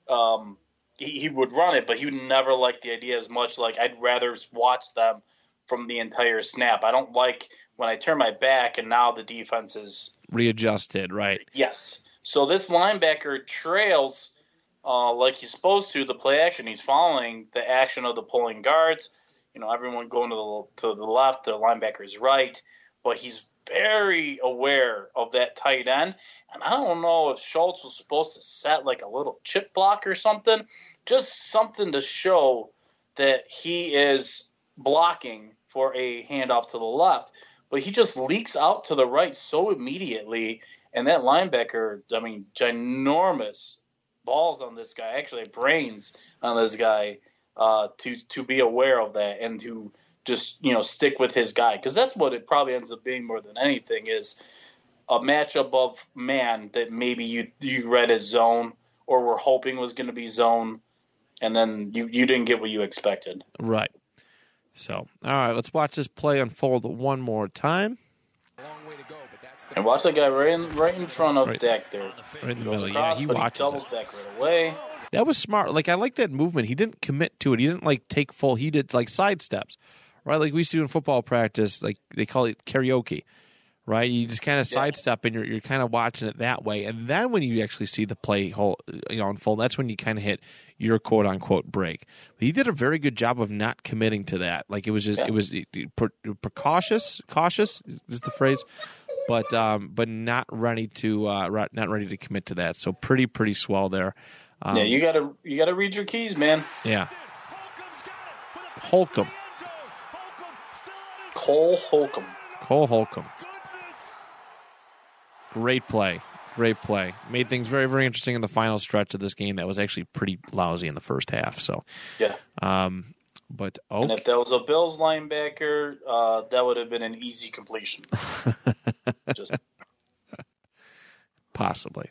Um, he, he would run it, but he would never like the idea as much. Like I'd rather watch them from the entire snap. I don't like when I turn my back and now the defense is Readjusted. Right. Yes. So this linebacker trails uh, like he's supposed to the play action. He's following the action of the pulling guards. You know, everyone going to the to the left, the linebacker is right, but he's very aware of that tight end. And I don't know if Schultz was supposed to set like a little chip block or something, just something to show that he is blocking for a handoff to the left. But he just leaks out to the right so immediately, and that linebacker, I mean, ginormous balls on this guy, actually brains on this guy, uh, to to be aware of that and to just you know stick with his guy because that's what it probably ends up being more than anything is a matchup of man that maybe you you read as zone or were hoping was going to be zone, and then you you didn't get what you expected. Right. So, all right, let's watch this play unfold one more time. And watch that guy right in right in front of Right. Dak there. Right in the middle. across, yeah, he but watches doubles it. back right away. That was smart. Like I like that movement. He didn't commit to it. He didn't like take full. He did like side steps, right? Like we used to do in football practice. Like they call it karaoke, right? You just kind of sidestep and you're you're kind of watching it that way. And then when you actually see the play whole you know unfold, that's when you kind of hit your quote unquote break. But he did a very good job of not committing to that. Like it was just Yeah. it was it- it- pre- precautious. Cautious is the phrase. But um, but not ready to uh, not ready to commit to that. So pretty pretty swell there. Um, yeah, you gotta you gotta read your keys, man. yeah. Holcomb. Cole Holcomb. Cole Holcomb. Great play. Great play. Made things very, very interesting in the final stretch of this game that was actually pretty lousy in the first half. So, Yeah. um, but And if that was a Bills linebacker, uh, that would have been an easy completion. Just Possibly.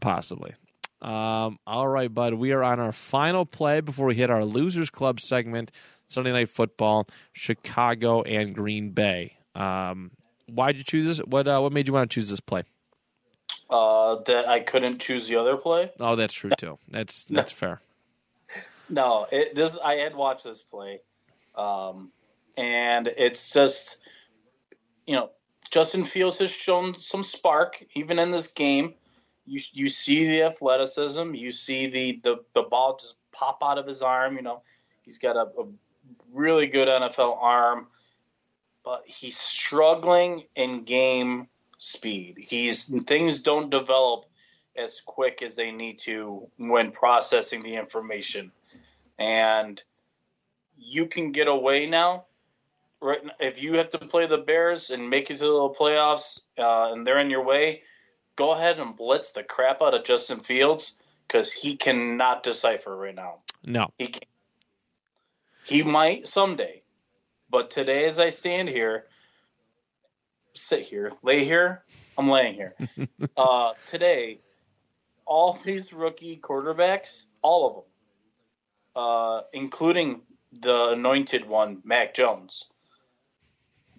Possibly. Um, all right, bud. We are on our final play before we hit our Losers Club segment. Sunday Night Football, Chicago and Green Bay. Um, why'd you choose this? What uh, what made you want to choose this play? uh, that I couldn't choose the other play. Oh, that's true too. That's that's fair. No, it, this I had watched this play, um, and it's just you know Justin Fields has shown some spark even in this game. You you see the athleticism, you see the the, the ball just pop out of his arm. You know he's got a, a really good NFL arm, but he's struggling in game speed. He's things don't develop as quick as they need to when processing the information and you can get away now. Right, if you have to play the Bears and make it to the playoffs, uh, and they're in your way, go ahead and blitz the crap out of Justin Fields because he cannot decipher right now. No. He can't. He might someday, but today, as I stand here, sit here, lay here, I'm laying here. uh, today, all these rookie quarterbacks, all of them, uh, including the anointed one, Mac Jones,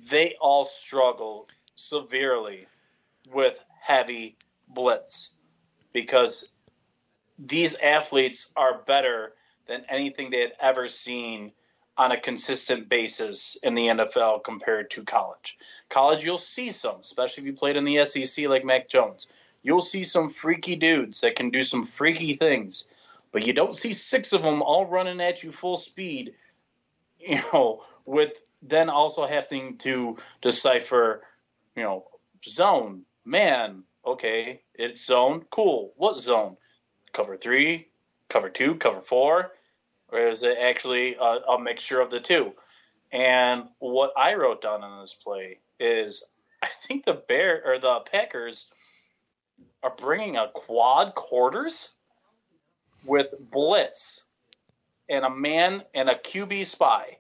they all struggle severely with heavy blitz because these athletes are better than anything they had ever seen on a consistent basis in the NFL compared to college. College, you'll see some, especially if you played in the SEC like Mac Jones. You'll see some freaky dudes that can do some freaky things, but you don't see six of them all running at you full speed, you know, with then also having to decipher, you know, zone, man, okay, it's zone, cool. What zone? Cover three, cover two, cover four, or is it actually a, a mixture of the two? And what I wrote down in this play is, I think the Bear or the Packers are bringing a quad quarters with blitz and a man and a QB spy.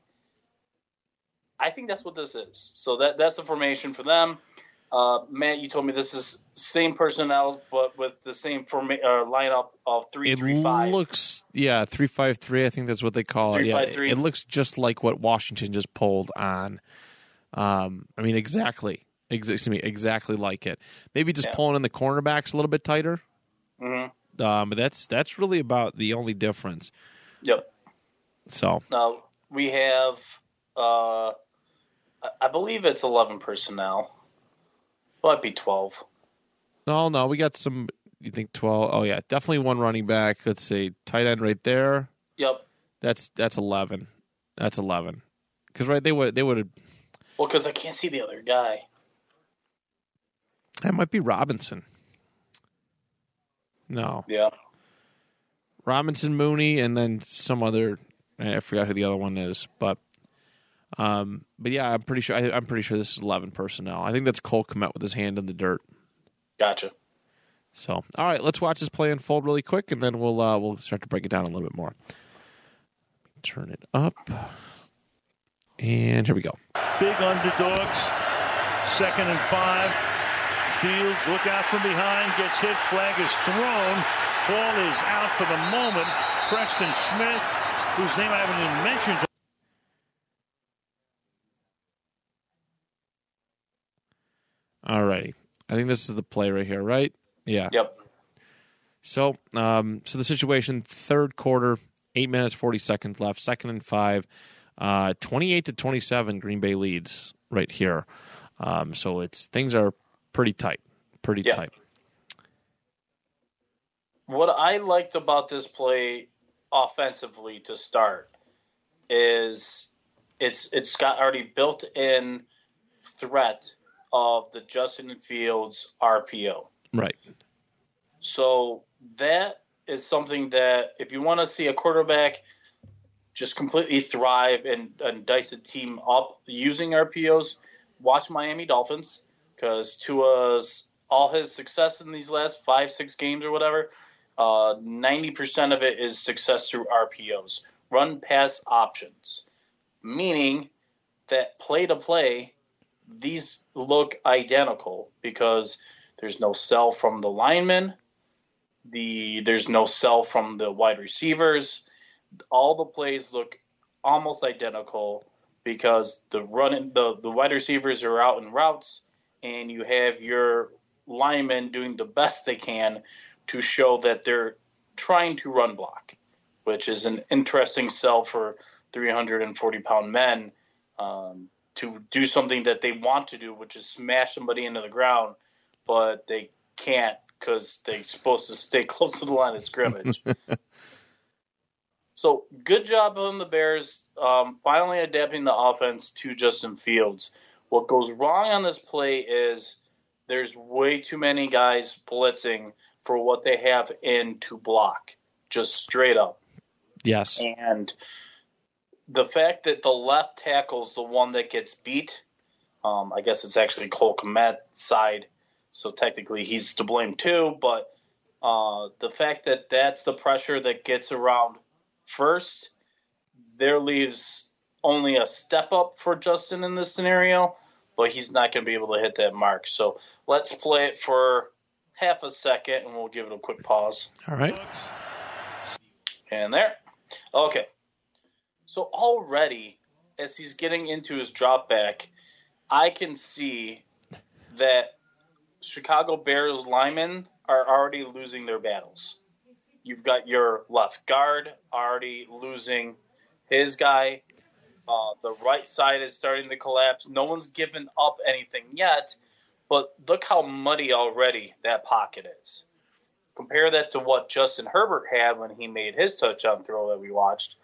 I think that's what this is. So that that's the formation for them. Uh, Matt, you told me this is same personnel, but with the same forma- uh, lineup of three It three five. looks yeah three five three. I think that's what they call it. Three, Yeah, three. it looks just like what Washington just pulled on. Um, I mean exactly, ex- excuse me, exactly like it. Maybe just Yeah. pulling in the cornerbacks a little bit tighter. Mhm. Um, but that's that's really about the only difference. Yep. So Now we have, uh, I- I believe it's eleven personnel. Might be twelve. no, no, we got some. You think twelve? Oh yeah, definitely one running back. Let's see, tight end right there. Yep. That's that's eleven. That's eleven. Because right, they would they would have. Well, because I can't see the other guy. That might be Robinson. No, Yeah. Robinson, Mooney, and then some other. I forgot who the other one is, but um, but yeah, I'm pretty sure. I, I'm pretty sure this is 11 personnel. I think that's Cole Kmet with his hand in the dirt. Gotcha. So, all right, let's watch this play unfold really quick, and then we'll uh, we'll start to break it down a little bit more. Turn it up. And here we go. Big underdogs. Second and five. Fields, look out from behind, gets hit, flag is thrown. Ball is out for the moment. Preston Smith, whose name I haven't even mentioned. All righty. I think this is the play right here, right? Yeah. Yep. So, um, so the situation, third quarter, eight minutes forty seconds left, second and five, uh, twenty-eight to twenty-seven. Green Bay leads right here. Um, so it's things are pretty tight, pretty Yeah. tight. What I liked about this play offensively to start is it's it's got already built in threat of the Justin Fields RPO. Right. So that is something that if you want to see a quarterback just completely thrive and, and dice a team up using RPOs, watch Miami Dolphins because Tua's all his success in these last five six games or whatever, uh, ninety percent of it is success through RPOs, run pass options, meaning that play to play, these look identical because there's no sell from the linemen the there's no sell from the wide receivers. All the plays look almost identical because the running the the wide receivers are out in routes, and you have your linemen doing the best they can to show that they're trying to run block, which is an interesting sell for 340 pound men um, to do something that they want to do, which is smash somebody into the ground, but they can't because they're supposed to stay close to the line of scrimmage. so good job on the Bears um, finally adapting the offense to Justin Fields. What goes wrong on this play is there's way too many guys blitzing for what they have in to block, just straight up. Yes. And the fact that the left tackle's the one that gets beat, um, I guess it's actually Cole Kmet's side, so technically he's to blame too. But uh, the fact that that's the pressure that gets around first, there leaves only a step up for Justin in this scenario, but he's not going to be able to hit that mark. So let's play it for half a second, and we'll give it a quick pause. All right. And there. Okay. So already, as he's getting into his drop back, I can see that Chicago Bears linemen are already losing their battles. You've got your left guard already losing his guy. Uh, the right side is starting to collapse. No one's given up anything yet, but look how muddy already that pocket is. Compare that to what Justin Herbert had when he made his touchdown throw that we watched.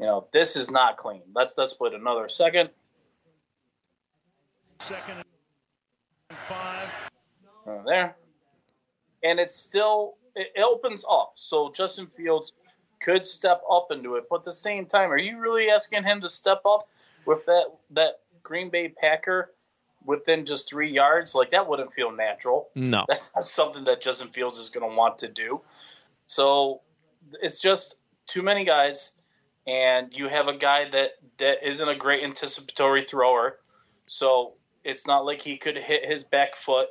You know, this is not clean. Let's let's put another second. Second and five. Uh, there. And it's still it opens up. So Justin Fields could step up into it, but at the same time, are you really asking him to step up with that that Green Bay Packer within just three yards? Like that wouldn't feel natural. No. That's not something that Justin Fields is going to want to do. So it's just too many guys, and you have a guy that that isn't a great anticipatory thrower. So it's not like he could hit his back foot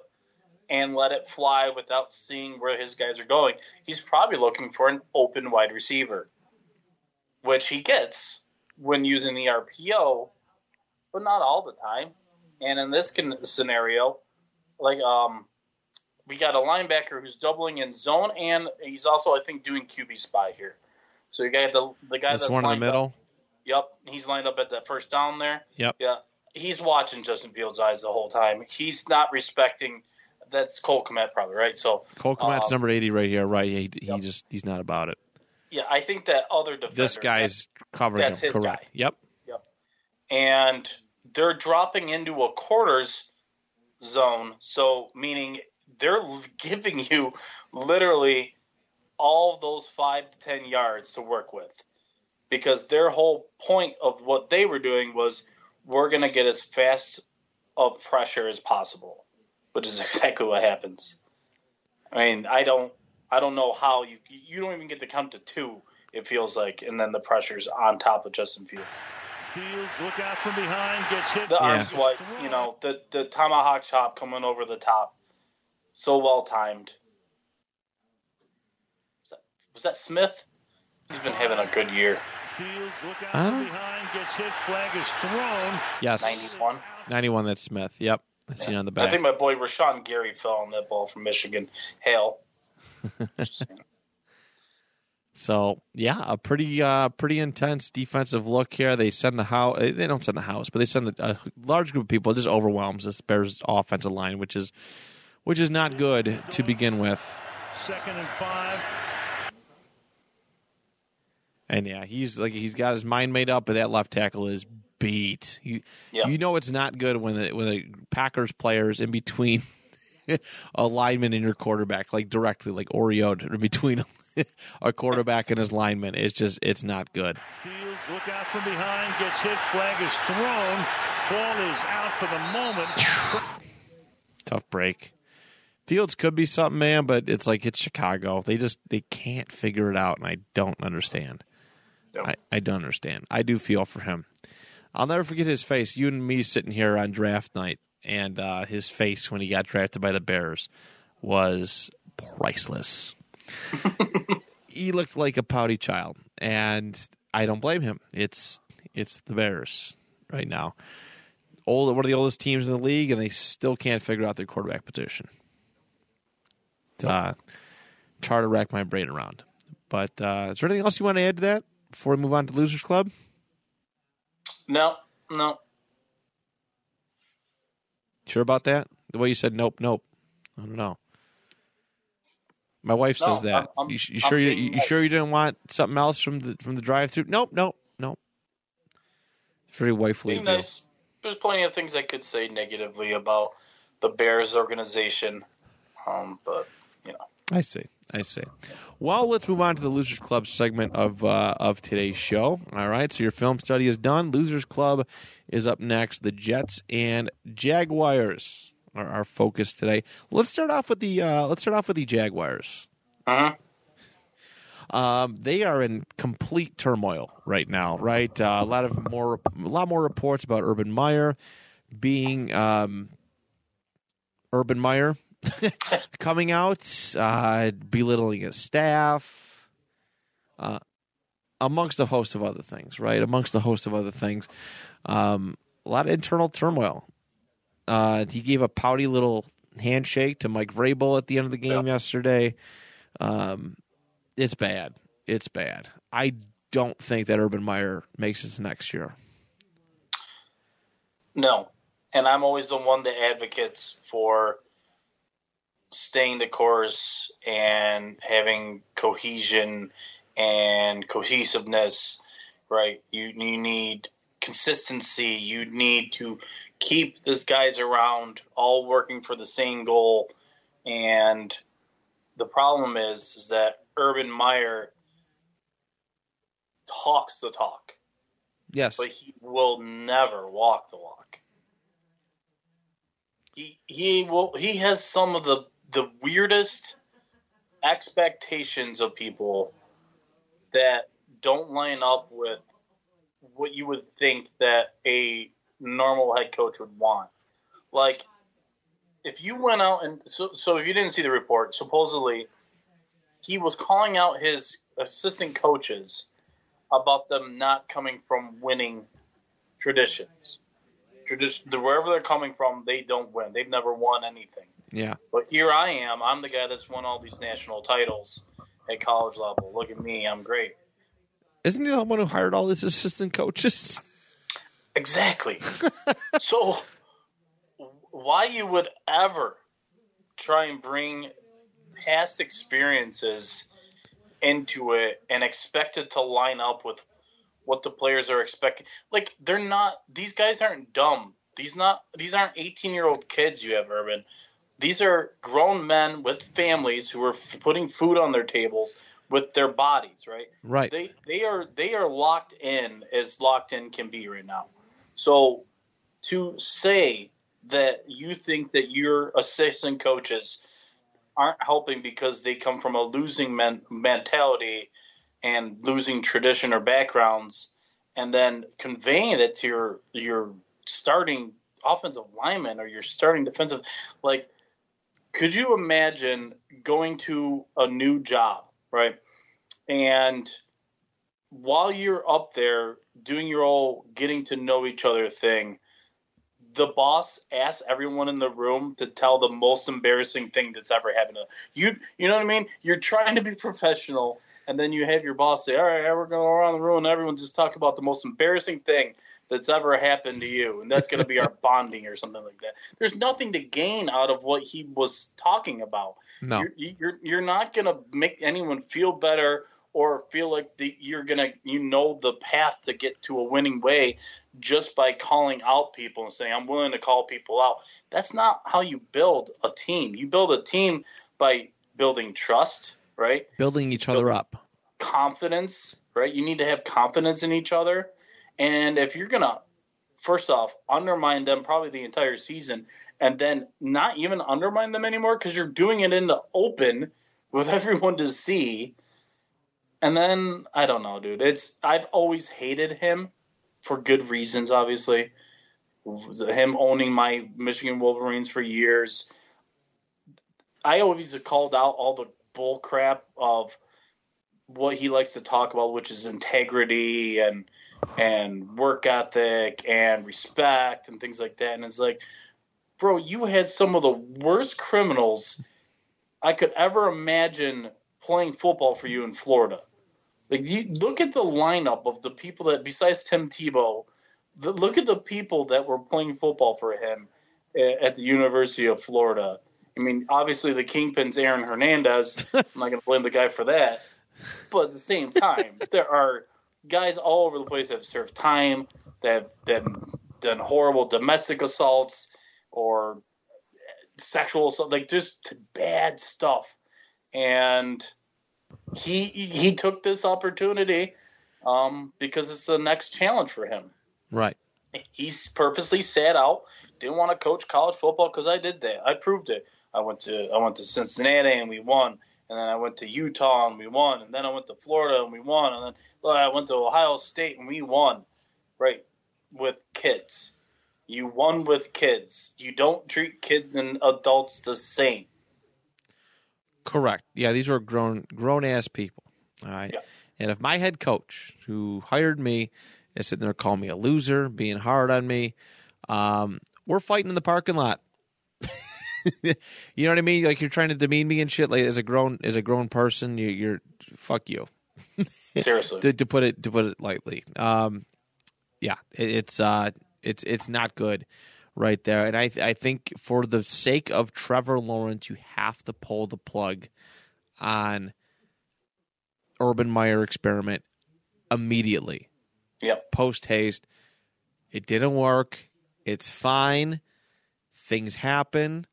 and let it fly without seeing where his guys are going. He's probably looking for an open wide receiver, which he gets when using the RPO, but not all the time. And in this scenario, like um, we got a linebacker who's doubling in zone, and he's also I think doing QB spy here. So you got the the guy This that's one in the middle. Up, yep, he's lined up at that first down there. Yep. Yeah, he's watching Justin Fields' eyes the whole time. He's not respecting. That's Cole Kmet, probably right. So Cole Kmet's um, number eighty right here. Right. He, he Yep. just he's not about it. yeah, I think that other defender. This guy's covering that's him. his Correct. guy. Yep. and they're dropping into a quarters zone. So, meaning they're giving you literally all those five to ten yards to work with, because their whole point of what they were doing was we're going to get as fast of pressure as possible, which is exactly what happens. I mean, I don't, I don't know how you you don't even get to count to two. It feels like, and then the pressure's on top of Justin Fields. Fields, look out from behind, gets hit. The Yeah. arms wide, you know, the the tomahawk chop coming over the top, so well timed. Was that, was that Smith? He's been having a good year. Fields, look out from behind, gets hit. Flag is thrown. Yes. Ninety one. 91, that's Smith. Yep. I see it on the I think my boy Rashan Gary fell on that ball from Michigan. Hail. So yeah, a pretty uh, pretty intense defensive look here. They send the house. They don't send the house, but they send a, a large group of people. It just overwhelms this Bears offensive line, which is which is not good to begin with. Second and five. And yeah, he's like he's got his mind made up, but that left tackle is beat. You, Yeah. you know it's not good when the when the Packers players in between a lineman and your quarterback, like directly, like Oreo in between a quarterback and his lineman. It's just it's not good. Fields, look out from behind, gets hit. Flag is thrown. Ball is out for the moment. Tough break. Fields could be something, man, but it's like it's Chicago. They just they can't figure it out, and I don't understand. Yep. I, I don't understand. I do feel for him. I'll never forget his face. You and me sitting here on draft night, and uh, his face when he got drafted by the Bears was priceless. he looked like a pouty child, and I don't blame him. It's it's the Bears right now. Old, one of the oldest teams in the league, and they still can't figure out their quarterback position. Uh, hard to rack my brain around. But uh, is there anything else you want to add to that before we move on to Losers Club? No, no. Sure about that? The way you said nope, nope. I don't know. My wife No, says that. I'm- I'm- you, you sure you, you sure you didn't want something else from the from the drive-through? Nope, nope, nope. Very wifely Being nice. There's plenty of things I could say negatively about the Bears organization, um, but you know, I see. I see. Well, let's move on to the Losers Club segment of uh, of today's show. All right. So your film study is done. Losers Club is up next. The Jets and Jaguars are our focus today. Let's start off with the uh, let's start off with the Jaguars. Mhm. Um, they are in complete turmoil right now. Right. Uh, a lot of more a lot more reports about Urban Meyer being um, Urban Meyer coming out, uh, belittling his staff, uh, amongst a host of other things, right? Amongst a host of other things. Um, a lot of internal turmoil. Uh, he gave a pouty little handshake to Mike Vrabel at the end of the game yesterday. Um, it's bad. It's bad. I don't think that Urban Meyer makes it next year. no. And I'm always the one that advocates for staying the course and having cohesion and cohesiveness. Right? You you need consistency. You need to keep the guys around, all working for the same goal. And the problem is, is that Urban Meyer talks the talk, Yes. but he will never walk the walk. He he will he has some of the the weirdest expectations of people that don't line up with what you would think that a normal head coach would want. Like if you went out and so so if you didn't see the report, supposedly he was calling out his assistant coaches about them not coming from winning traditions. Tradition, wherever they're coming from, they don't win. They've never won anything. Yeah. But here I am. I'm the guy that's won all these national titles at college level. Look at me. I'm great. Isn't he the one who hired all these assistant coaches? Exactly. so, why you would ever try and bring past experiences into it and expect it to line up with what the players are expecting? Like they're not. These guys aren't dumb. These not. These aren't 18 year old kids. You have Urban. These are grown men with families who are f- putting food on their tables with their bodies. Right. Right. They they are they are locked in as locked in can be right now. So to say that you think that your assistant coaches aren't helping because they come from a losing men- mentality and losing tradition or backgrounds and then conveying that to your your starting offensive lineman or your starting defensive like could you imagine going to a new job right and while you're up there doing your whole getting to know each other thing the boss asks everyone in the room to tell the most embarrassing thing that's ever happened to them. You you know what I mean? You're trying to be professional and then you have your boss say, "All right, we're going go around the room and everyone just talk about the most embarrassing thing that's ever happened to you, and that's going to be our bonding or something like that." There's nothing to gain out of what he was talking about. No. You're you're, you're not going to make anyone feel better or feel like the, you're gonna you know the path to get to a winning way just by calling out people and saying I'm willing to call people out. That's not how you build a team. You build a team by building trust, right? Building each other up. Confidence, right? You need to have confidence in each other. And if you're gonna first off undermine them probably the entire season and then not even undermine them anymore because you're doing it in the open with everyone to see and then I don't know, dude. It's I've always hated him for good reasons, obviously. Him owning my Michigan Wolverines for years. I always called out all the bull crap of what he likes to talk about, which is integrity and and work ethic and respect and things like that. And it's like, bro, you had some of the worst criminals I could ever imagine playing football for you in Florida. Like, you look at the lineup of the people that, besides Tim Tebow, the, look at the people that were playing football for him at, at the University of Florida. I mean, obviously the kingpin's Aaron Hernandez. I'm not going to blame the guy for that, but at the same time, there are guys all over the place that have served time, that that have done horrible domestic assaults or sexual assault, like just bad stuff, and he he took this opportunity um, because it's the next challenge for him. Right. He's purposely sat out. Didn't want to coach college football because I did that. I proved it. I went to I went to Cincinnati and we won, and then I went to Utah and we won, and then I went to Florida and we won, and then I went to Ohio State and we won. Right, with kids. You won with kids. You don't treat kids and adults the same. Correct. Yeah, these were grown grown ass people. All right. Yeah. And if my head coach who hired me is sitting there calling me a loser, being hard on me, um, we're fighting in the parking lot. you know what I mean? Like you're trying to demean me and shit. Like as a grown as a grown person, you, you're fuck you. Seriously. to, to put it to put it lightly. Um, yeah, it, it's uh, it's it's not good right there. And I I think for the sake of Trevor Lawrence, you have to pull the plug on Urban Meyer experiment immediately. Yep. Post haste. It didn't work. It's fine. Things happen.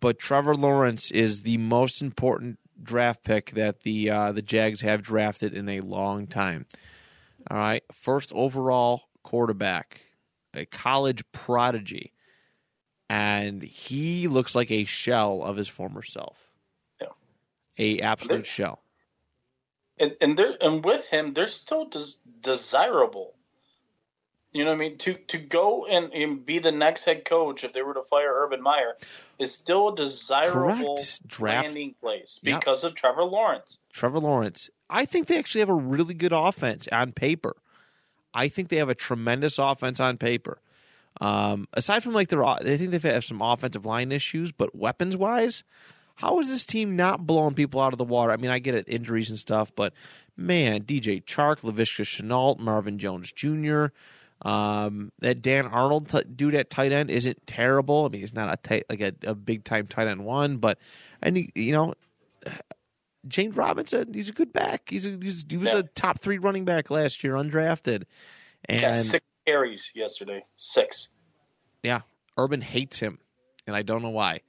But Trevor Lawrence is the most important draft pick that the uh, the Jags have drafted in a long time. All right, first overall quarterback, a college prodigy, and he looks like a shell of his former self. Yeah. a absolute shell. and and they're and with him, they're still des- desirable. You know what I mean? To to go and, and be the next head coach if they were to fire Urban Meyer is still a desirable Correct. Draft- landing place Yep. because of Trevor Lawrence. Trevor Lawrence. I think they actually have a really good offense on paper. I think they have a tremendous offense on paper. Um, aside from like their, they think they have some offensive line issues, but weapons wise, how is this team not blowing people out of the water? I mean, I get it, injuries and stuff, but man, DJ Chark, Laviska Shenault, Marvin Jones Jr., um, that Dan Arnold t- dude at tight end isn't terrible. I mean, he's not a tight, like a, a big time tight end one, but and he, you know, James Robinson, he's a good back. He's, a, he's he was Yeah. a top three running back last year, undrafted, and Got six carries yesterday. Six. yeah, Urban hates him, and I don't know why.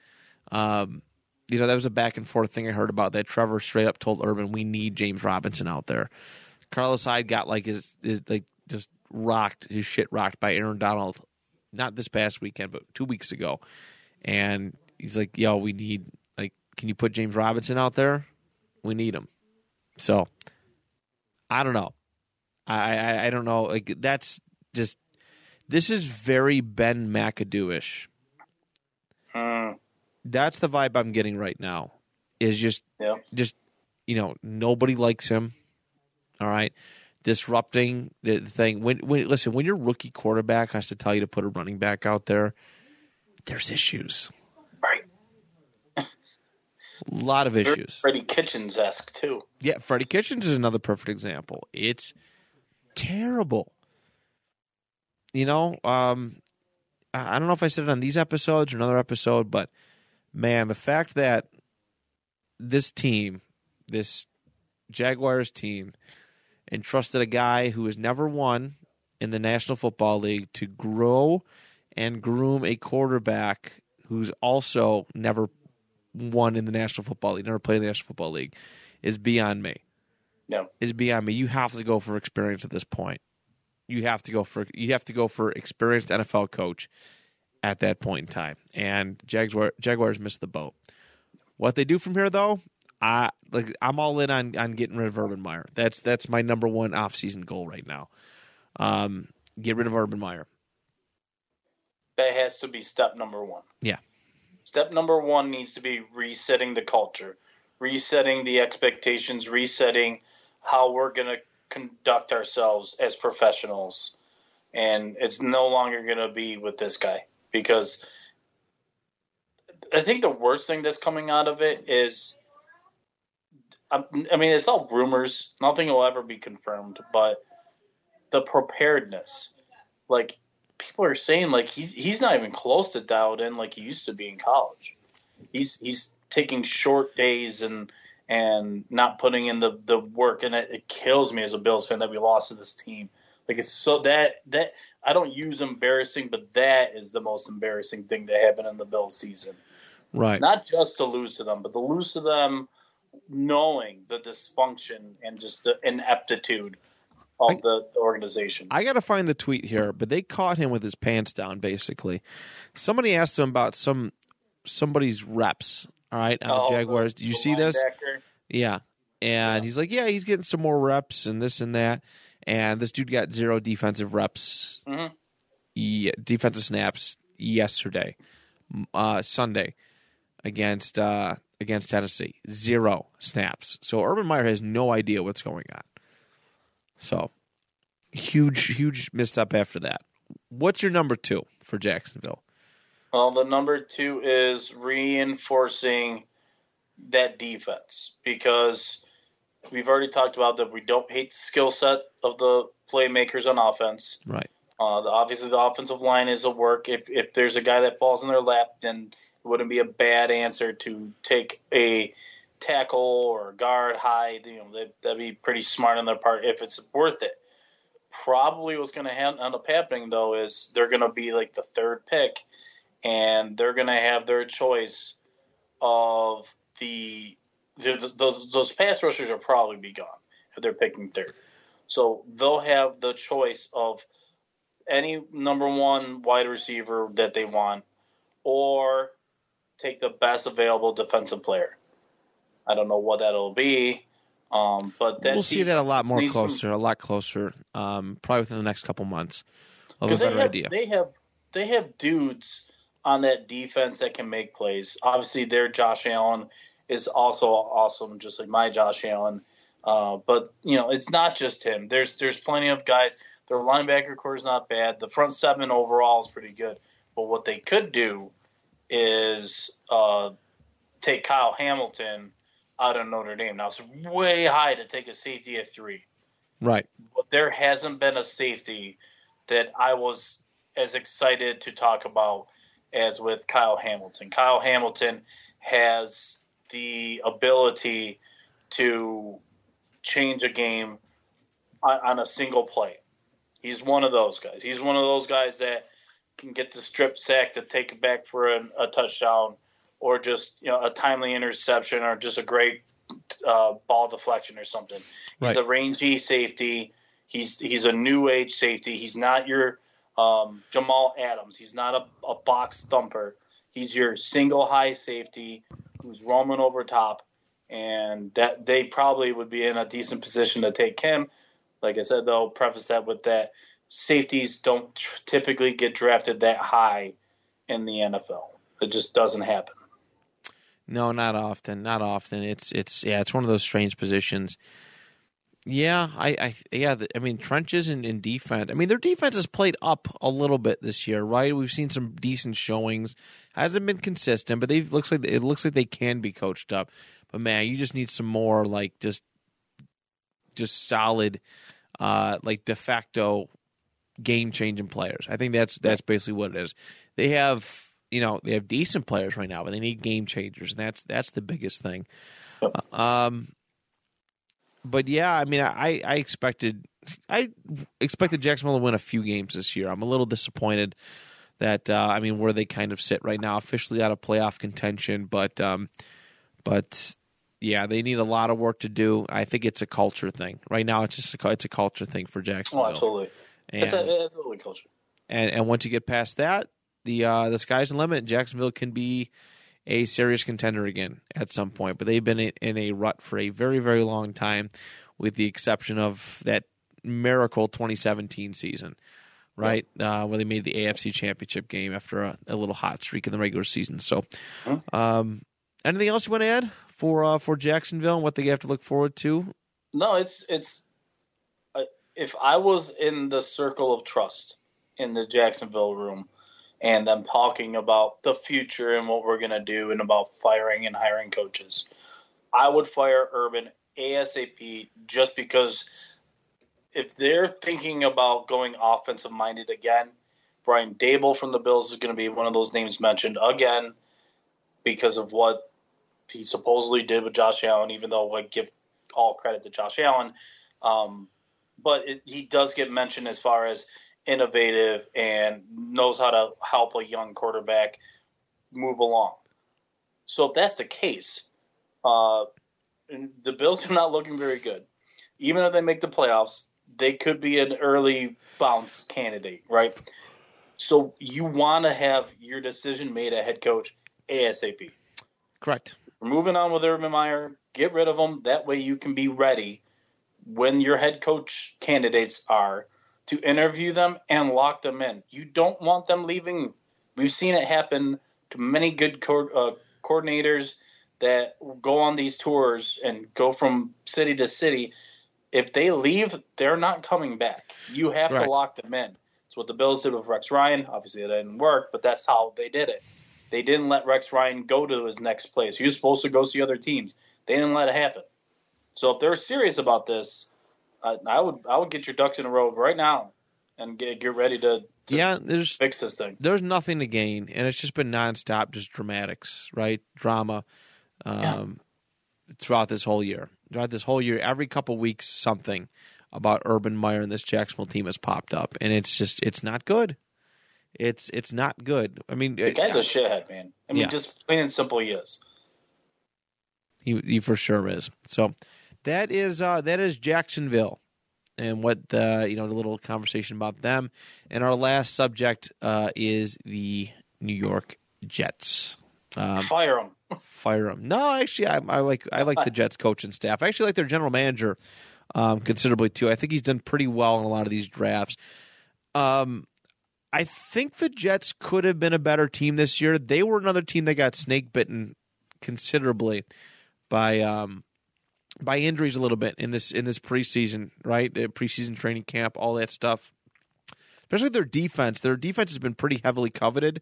Um, you know, that was a back and forth thing I heard about that. Trevor straight up told Urban, "We need James Robinson out there." Carlos Hyde got like his, his like just rocked his shit rocked by Aaron Donald, not this past weekend, but two weeks ago, and he's like, "Yo, we need like, can you put James Robinson out there? We need him." So, I don't know. I, I I don't know. Like that's just this is very Ben McAdoo ish. Hmm. That's the vibe I'm getting right now. Is just Yeah. just you know nobody likes him. All right, disrupting the thing. When when listen, when your rookie quarterback has to tell you to put a running back out there, there's issues. Right. A lot of issues. Freddie Kitchens esque too. Yeah, Freddie Kitchens is another perfect example. It's terrible. You know, um, I I don't know if I said it on these episodes or another episode, but man, the fact that this team, this Jaguars team, entrusted a guy who has never won in the National Football League to grow and groom a quarterback who's also never won in the National Football League, never played in the National Football League, is beyond me. No. Is beyond me. You have to go for experience at this point. You have to go for you have to go for experienced NFL coach at that point in time. And Jaguar, Jaguars missed the boat. What they do from here, though, I like. I'm all in on, on getting rid of Urban Meyer. That's that's my number one offseason goal right now. Um, get rid of Urban Meyer. That has to be step number one. Yeah. Step number one needs to be resetting the culture, resetting the expectations, resetting how we're going to conduct ourselves as professionals. And it's no longer going to be with this guy because I think the worst thing that's coming out of it is I I mean, it's all rumors. Nothing will ever be confirmed, but the preparedness. Like, people are saying like he's he's not even close to dialed in like he used to be in college. He's he's taking short days and and not putting in the the work, and it, it kills me as a Bills fan that we lost to this team. Like it's so that that I don't use embarrassing, but that is the most embarrassing thing that happened in the Bills season. Right. Not just to lose to them, but to lose to them knowing the dysfunction and just the ineptitude of I- the, organization. I got to find the tweet here, but they caught him with his pants down. Basically, somebody asked him about some somebody's reps. All right, Oh, Jaguars. Did you see this? Yeah, and he's like, yeah, he's getting some more reps and this and that. And this dude got zero defensive reps, Mhm. yeah, defensive snaps yesterday, uh, Sunday against uh, against Tennessee. Zero snaps. So Urban Meyer has no idea what's going on. So huge, huge misstep after that. What's your number two for Jacksonville? Well, the number two is reinforcing that defense because we've already talked about that we don't hate the skill set of the playmakers on offense. Right. Uh, the, obviously, the offensive line is a work. If if there's a guy that falls in their lap, then wouldn't be a bad answer to take a tackle or guard high. You know, that, that'd be pretty smart on their part if it's worth it. Probably what's going to end up happening though is they're going to be like the third pick, and they're going to have their choice of the, those those pass rushers will probably be gone if they're picking third. So they'll have the choice of any number one wide receiver that they want, or take the best available defensive player. I don't know what that'll be, um, but we'll see that a lot more needs some- closer, a lot closer, um, probably within the next couple months. Because a they better have idea. they have they have dudes on that defense that can make plays. Obviously, their Josh Allen is also awesome, just like my Josh Allen. Uh, but you know, it's not just him. There's there's plenty of guys. Their linebacker corps is not bad. The front seven overall is pretty good. But what they could do is uh, take Kyle Hamilton out of Notre Dame. Now it's way high to take a safety at three right. but there hasn't been a safety that I was as excited to talk about as with Kyle Hamilton. Kyle Hamilton has the ability to change a game on, on a single play. He's one of those guys. He's one of those guys that can get the strip sack to take it back for a, a touchdown or just you know a timely interception or just a great uh, ball deflection or something. He's a rangy safety. He's he's a new age safety. He's not your um, Jamal Adams. He's not a, a box thumper. He's your single high safety who's roaming over top, and that they probably would be in a decent position to take him. Like I said, they'll preface that with that safeties don't tr- typically get drafted that high in the NFL. It just doesn't happen. No, not often. Not often. It's it's yeah, it's one of those strange positions. Yeah, I, I yeah, I mean trenches and, and defense. I mean their defense has played up a little bit this year, right? We've seen some decent showings. Hasn't been consistent, but they looks like it looks like they can be coached up. But man, you just need some more like just just solid, uh, like de facto game changing players. I think that's that's basically what it is. They have you know they have decent players right now, but they need game changers, and that's that's the biggest thing. Um, but yeah, I mean, I I expected I expected Jacksonville to win a few games this year. I'm a little disappointed that uh, I mean where they kind of sit right now, officially out of playoff contention, but um, but yeah, they need a lot of work to do. I think it's a culture thing right now. It's just a, it's a culture thing for Jacksonville. Oh, absolutely. And, it's, a, totally culture. and and once you get past that, the uh, the sky's the limit. Jacksonville can be a serious contender again at some point. But they've been in, a rut for a very very long time, with the exception of that miracle 2017 season, right? Uh, where they made the AFC Championship game after a, a little hot streak in the regular season. So, um, anything else you want to add for uh, for Jacksonville and what they have to look forward to? No, it's it's. If I was in the circle of trust in the Jacksonville room, and them talking about the future and what we're gonna do, and about firing and hiring coaches, I would fire Urban ASAP just because if they're thinking about going offensive minded again, Brian Daboll from the Bills is going to be one of those names mentioned again because of what he supposedly did with Josh Allen, even though I give all credit to Josh Allen. Um, but it, he does get mentioned as far as innovative and knows how to help a young quarterback move along. So if that's the case, uh, the Bills are not looking very good. Even if they make the playoffs, they could be an early bounce candidate, right? So you want to have your decision made at head coach ASAP. Correct. We're moving on with Urban Meyer. Get rid of him. That way you can be ready when your head coach candidates are to interview them and lock them in. You don't want them leaving. We've seen it happen to many good co- uh, coordinators that go on these tours and go from city to city. If they leave, they're not coming back. You have Right. to lock them in. It's what the Bills did with Rex Ryan. Obviously, it didn't work, but that's how they did it. They didn't let Rex Ryan go to his next place. He was supposed to go see other teams. They didn't let it happen. So if they're serious about this, I, I would I would get your ducks in a row right now and get get ready to, to Yeah, there's fix this thing. there's nothing to gain, and it's just been nonstop, just dramatics, right? Drama um, throughout this whole year. Throughout this whole year, every couple weeks, something about Urban Meyer and this Jacksonville team has popped up, and it's just it's not good. It's it's not good. I mean, The guy's a shithead, man. I mean, Yeah. just plain and simple, he is. He, he for sure is. So that is uh, that is Jacksonville, and what the you know the little conversation about them. And our last subject uh, is the New York Jets. Um, Fire them. fire them. No, actually, I, I like I like the Jets coaching staff. I actually like their general manager um, considerably too. I think he's done pretty well in a lot of these drafts. Um, I think the Jets could have been a better team this year. They were another team that got snake bitten considerably by um, by injuries a little bit in this in this preseason, right? The preseason training camp, all that stuff. Especially their defense. Their defense has been pretty heavily coveted,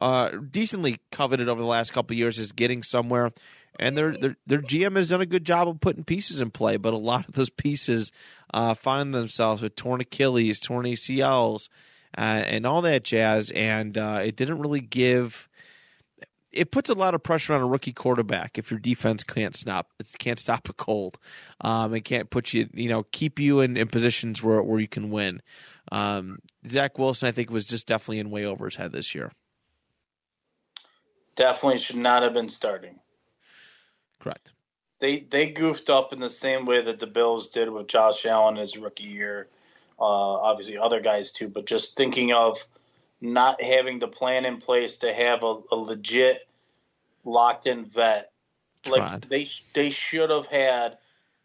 uh, decently coveted over the last couple years. Is getting somewhere, and their their their GM has done a good job of putting pieces in play. But a lot of those pieces uh, find themselves with torn Achilles, torn ACLs, uh, and all that jazz. And uh, it didn't really give it puts a lot of pressure on a rookie quarterback if your defense can't stop can't stop a cold, um, and can't put you you know keep you in, in positions where where you can win. Um, Zach Wilson, I think, was just definitely in way over his head this year. Definitely should not have been starting. Correct. They they goofed up in the same way that the Bills did with Josh Allen his rookie year. Uh, obviously, other guys too, but just thinking of not having the plan in place to have a, a legit locked in vet. Tried. Like they they should have had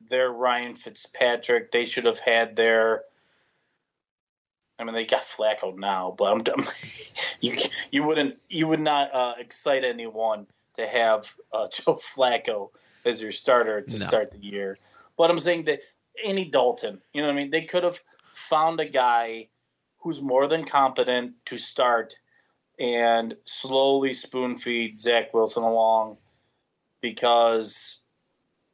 their Ryan Fitzpatrick. They should have had their. I mean, they got Flacco now, but I'm, I'm you you wouldn't you would not uh, excite anyone to have uh, Joe Flacco as your starter to No. start the year. But I'm saying that Andy Dalton, you know what I mean? They could have found a guy who's more than competent to start and slowly spoon feed Zach Wilson along because,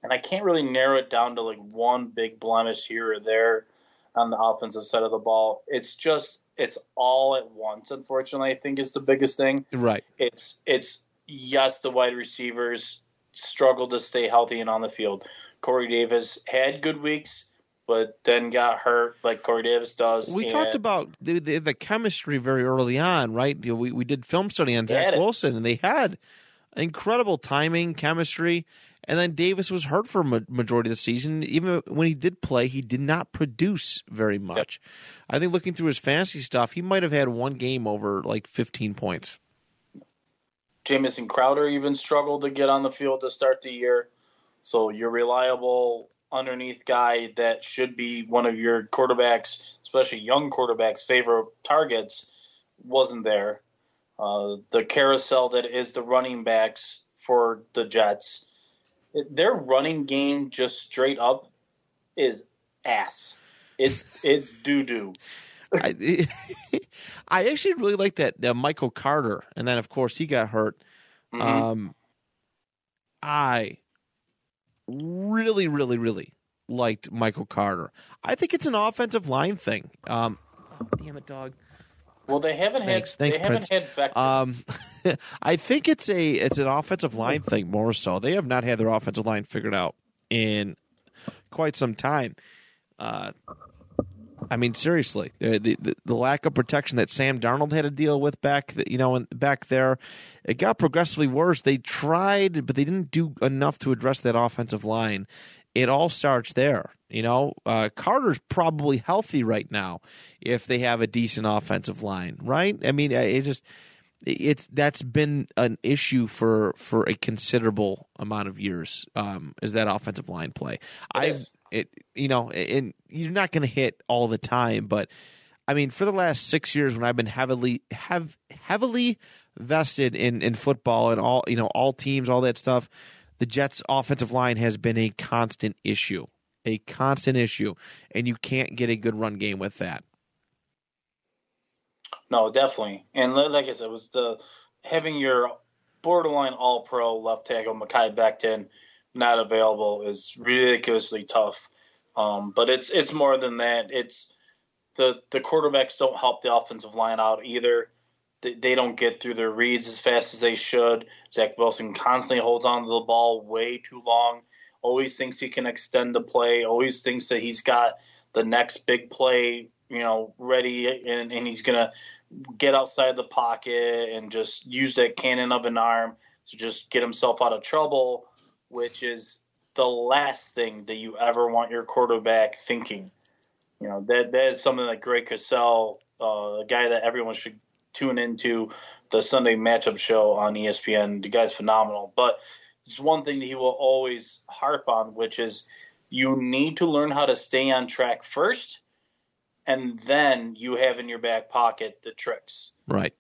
and I can't really narrow it down to like one big blemish here or there on the offensive side of the ball. It's just, it's all at once, unfortunately, I think is the biggest thing Right. it's it's yes, the wide receivers struggled to stay healthy and on the field. Corey Davis had good weeks, but then got hurt like Corey Davis does. We and talked about the, the the chemistry very early on, right? You know, we we did film study on Zach. Wilson, and they had incredible timing, chemistry. And then Davis was hurt for a majority of the season. Even when he did play, he did not produce very much. I think looking through his fantasy stuff, he might have had one game over like 15 points. Jamison Crowder even struggled to get on the field to start the year. So your reliable underneath guy that should be one of your quarterbacks, especially young quarterbacks' favorite targets, wasn't there. Uh, the carousel that is the running backs for the Jets, it- their running game just straight up is ass. It's it's doo doo. I, I actually really like that uh, Michael Carter, and then of course he got hurt. Mm-hmm. Um, I really, really, really liked Michael Carter. I think it's an offensive line thing. Um, oh, damn it, dog. Well, they haven't Thanks- had thanks, they haven't Prince. had Becton. Um, I think it's a it's an offensive line thing more so. They have not had their offensive line figured out in quite some time. Uh, I mean, seriously, the, the the lack of protection that Sam Darnold had to deal with back, you know, back there, it got progressively worse. They tried, but they didn't do enough to address that offensive line. It all starts there, you know. Uh, Carter's probably healthy right now if they have a decent offensive line, right? I mean, it just it's that's been an issue for for a considerable amount of years. Um, is that offensive line play? I is. It you know, and you're not going to hit all the time, but I mean, for the last six years, when I've been heavily have heavily vested in in football and all you know all teams, all that stuff, the Jets' offensive line has been a constant issue, a constant issue, and you can't get a good run game with that. No, definitely. And like I said, was the having your borderline all pro left tackle Mekhi Becton not available is ridiculously tough. Um, but it's it's more than that. It's the the quarterbacks don't help the offensive line out either. They, they don't get through their reads as fast as they should. Zach Wilson constantly holds on to the ball way too long. Always thinks he can extend the play. Always thinks that he's got the next big play, you know, ready, and, and he's gonna get outside the pocket and just use that cannon of an arm to just get himself out of trouble, which is the last thing that you ever want your quarterback thinking. You know, that that is something that Greg Cosell, uh, a guy that everyone should tune into the Sunday matchup show on ESPN. The guy's phenomenal. But it's one thing that he will always harp on, which is you need to learn how to stay on track first, and then you have in your back pocket the tricks. Right.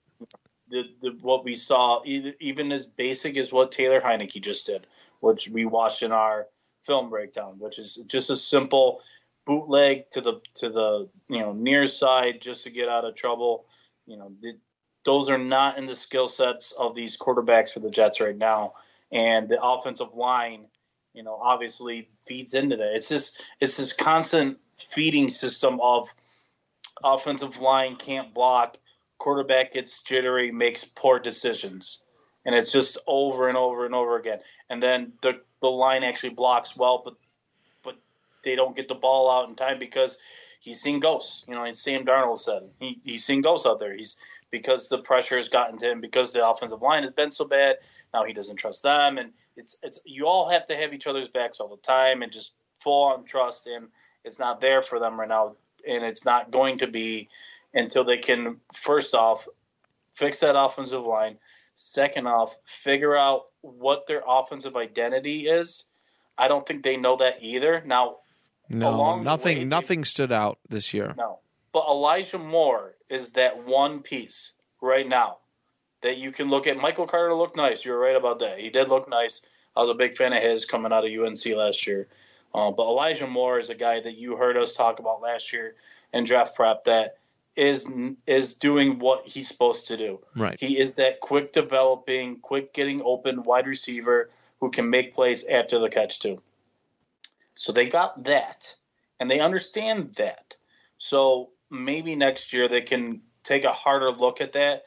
The, the what we saw, even as basic as what Taylor Heinicke just did, which we watched in our film breakdown, which is just a simple bootleg to the to the you know near side just to get out of trouble. You know, the, those are not in the skill sets of these quarterbacks for the Jets right now, and the offensive line, you know, obviously feeds into that. It's this it's this constant feeding system of offensive line can't block, quarterback gets jittery, makes poor decisions. And it's just over and over and over again. And then the the line actually blocks well, but but they don't get the ball out in time because he's seen ghosts. You know, as Sam Darnold said, he, he's seen ghosts out there. He's because the pressure has gotten to him because the offensive line has been so bad. Now he doesn't trust them, and it's it's you all have to have each other's backs all the time and just full on trust. And it's not there for them right now, and it's not going to be until they can first off fix that offensive line. Second off, figure out what their offensive identity is I don't think they know that either. Now, No, nothing way, nothing stood out this year. no, but Elijah Moore is that one piece right now that you can look at. Michael Carter looked nice. You're right about that. He did look nice. I was a big fan of his coming out of UNC last year. Uh, but Elijah Moore is a guy that you heard us talk about last year in draft prep that is is doing what he's supposed to do. Right. He is that quick developing, quick getting open wide receiver who can make plays after the catch too. So they got that, and they understand that. So maybe next year they can take a harder look at that,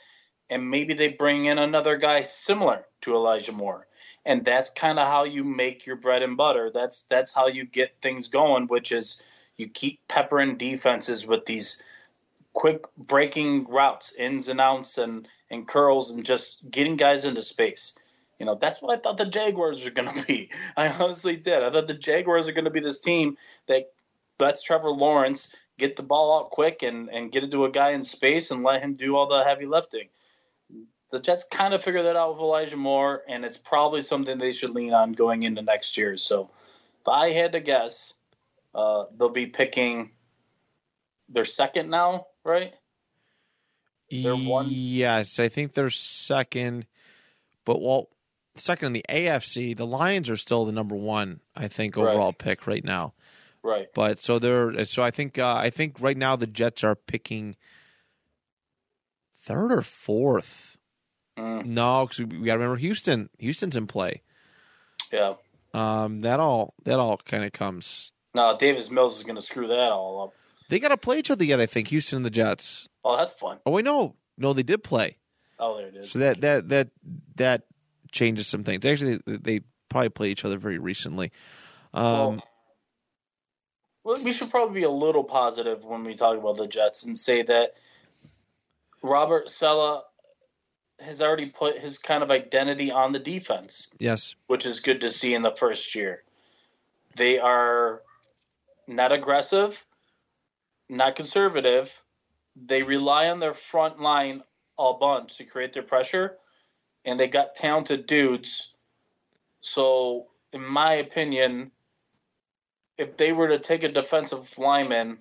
and maybe they bring in another guy similar to Elijah Moore, and that's kind of how you make your bread and butter. That's that's how you get things going, which is you keep peppering defenses with these quick breaking routes, ins and outs, and and curls, and just getting guys into space. You know, that's what I thought the Jaguars were going to be. I honestly did. I thought the Jaguars are going to be this team that lets Trevor Lawrence get the ball out quick and, and get it to a guy in space and let him do all the heavy lifting. The Jets kind of figured that out with Elijah Moore, and it's probably something they should lean on going into next year. So if I had to guess, uh, they'll be picking their second now, right? They're one- Yes, I think they're second, but well, second in the AFC. The Lions are still the number one, I think, Right. overall pick right now. Right. But so they're so I think uh, I think right now the Jets are picking third or fourth. Mm, No, because we, we got to remember Houston. Houston's in play. yeah. Um, that all that all kind of comes. No, Davis Mills is going to screw that all up. They got to play each other yet. I think Houston and the Jets. Oh, that's fun. Oh wait, know. no, they did play. Oh, there it is. So that that that that changes some things. Actually, they, they probably played each other very recently. Um, Well, we should probably be a little positive when we talk about the Jets and say that Robert Saleh has already put his kind of identity on the defense, yes, which is good to see in the first year. They are not aggressive, not conservative. They rely on their front line a bunch to create their pressure, and they got talented dudes. So, in my opinion, if they were to take a defensive lineman,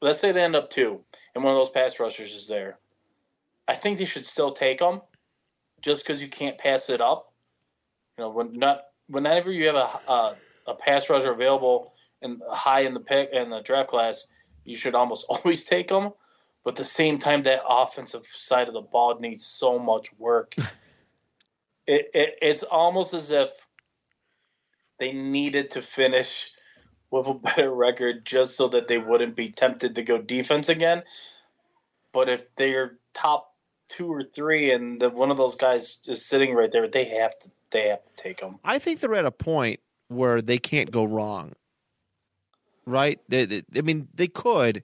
let's say they end up two, and one of those pass rushers is there, I think they should still take them, just because you can't pass it up. You know, when not whenever you have a a, a pass rusher available and high in the pick in the draft class, you should almost always take them. But at the same time, that offensive side of the ball needs so much work. it, it it's almost as if they needed to finish with a better record just so that they wouldn't be tempted to go defense again. But if they're top two or three, and the, one of those guys is sitting right there, they have to they have to take them. I think they're at a point where they can't go wrong. Right? They, they- I mean, they could,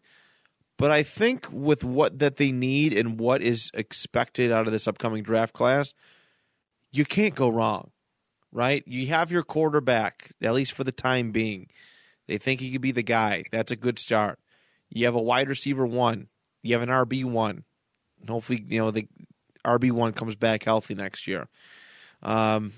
but I think with what that they need and what is expected out of this upcoming draft class, you can't go wrong. Right? You have your quarterback, at least for the time being. They think he could be the guy. That's a good start. You have a wide receiver one. You have an RB one. Hopefully, you know, the RB one comes back healthy next year. Um,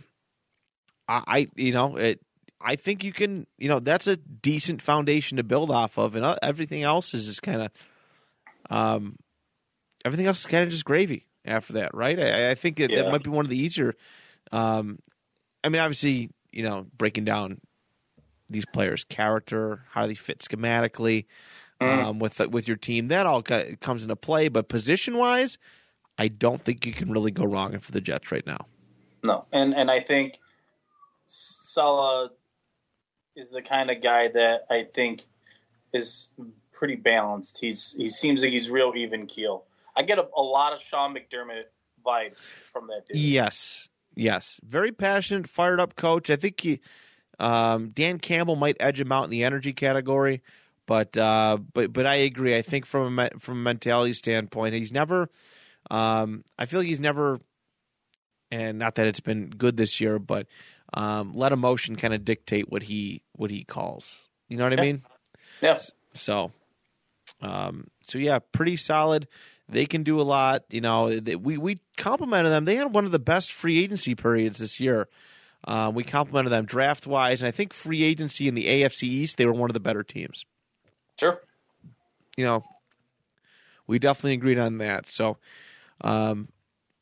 I, I you know it. I think you can. You know that's a decent foundation to build off of, and uh, everything else is just kind of, um, everything else is kind of just gravy after that, right? I, I think it, that might be one of the easier. Um, I mean, obviously, you know, breaking down these players' character, how they fit schematically um, with with your team, that all comes into play. But position wise, I don't think you can really go wrong for the Jets right now. No, and and I think Saleh is the kind of guy that I think is pretty balanced. He's he seems like he's real even keel. I get a, a lot of Sean McDermott vibes from that dude. Yes, yes, very passionate, fired up coach. I think he, um, Dan Campbell might edge him out in the energy category, but uh, but but I agree. I think from a from a mentality standpoint, he's never. Um, I feel like he's never, and not that it's been good this year, but um, let emotion kind of dictate what he what he calls. You know what I Yeah. mean? Yeah, So, um, so yeah, pretty solid. They can do a lot. You know, they, we we complimented them. They had one of the best free agency periods this year. Uh, we complimented them draft wise, and I think free agency in the AFC East, they were one of the better teams. Sure. You know, we definitely agreed on that. So, um,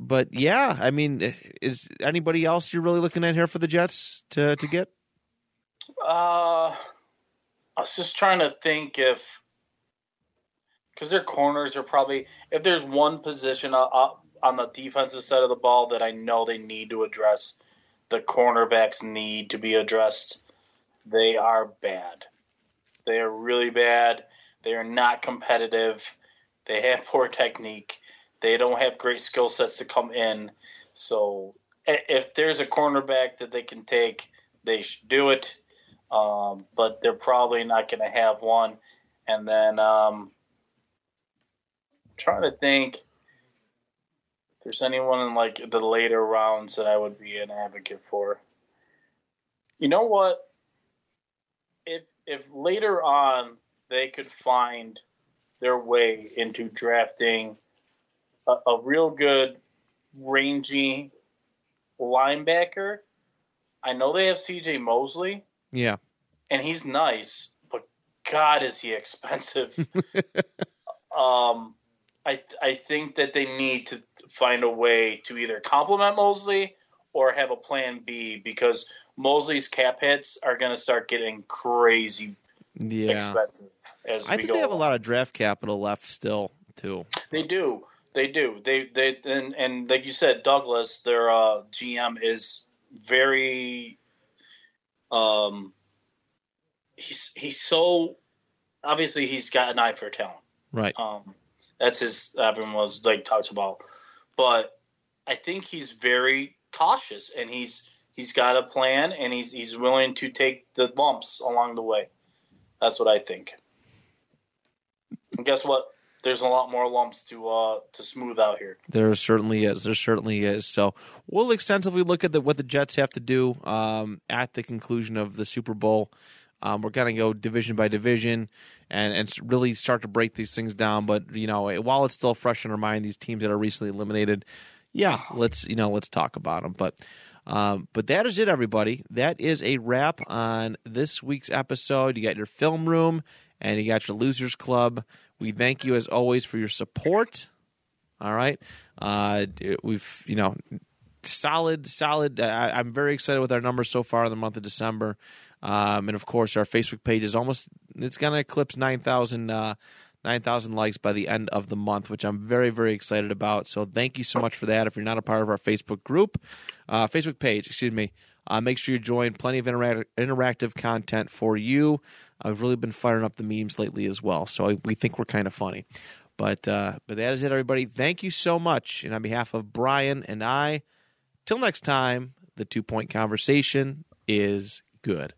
but yeah, I mean, is anybody else you're really looking at here for the Jets to to get? Uh, I was just trying to think if because their corners are probably if there's one position up on the defensive side of the ball that I know they need to address, the cornerbacks need to be addressed. They are bad. They are really bad. They are not competitive. They have poor technique. They don't have great skill sets to come in. So if there's a cornerback that they can take, they should do it. Um, but they're probably not going to have one. And then um, trying to think if there's anyone in like the later rounds that I would be an advocate for. You know what? If if later on they could find their way into drafting a, a real good rangy linebacker, I know they have C.J. Mosley. Yeah, and he's nice, but God, is he expensive? um, I I think that they need to find a way to either complement Mosley or have a plan B because Mosley's cap hits are going to start getting crazy yeah. expensive. As I think they have along. a lot of draft capital left still too. They do. They do. They they and, and like you said, Douglas, their uh, GM is very um he's he's so obviously he's got an eye for talent. Right. Um that's his everyone was like talks about. But I think he's very cautious and he's he's got a plan and he's he's willing to take the bumps along the way. That's what I think. And guess what? There's a lot more lumps to uh, to smooth out here. There certainly is. There certainly is. So we'll extensively look at the, what the Jets have to do um, at the conclusion of the Super Bowl. Um, we're to go division by division and, and really start to break these things down. But you know, while it's still fresh in our mind, these teams that are recently eliminated, yeah, let's you know let's talk about them. But um, but that is it, everybody. That is a wrap on this week's episode. You got your film room and you got your losers club. We thank you as always for your support. All right, uh, we've you know solid, solid. I, am very excited with our numbers so far in the month of December. Um, and of course, our Facebook page is almost, it's going to eclipse 9,000 uh, 9,000 likes by the end of the month, which I'm very, very excited about. So thank you so much for that. If you're not a part of our Facebook group, uh, Facebook page, excuse me, uh, make sure you join. Plenty of interact- interactive content for you. I've really been firing up the memes lately as well, so we think we're kind of funny. But uh, but that is it, everybody. Thank you so much, and on behalf of Brian and I, till next time, the two point conversation is good.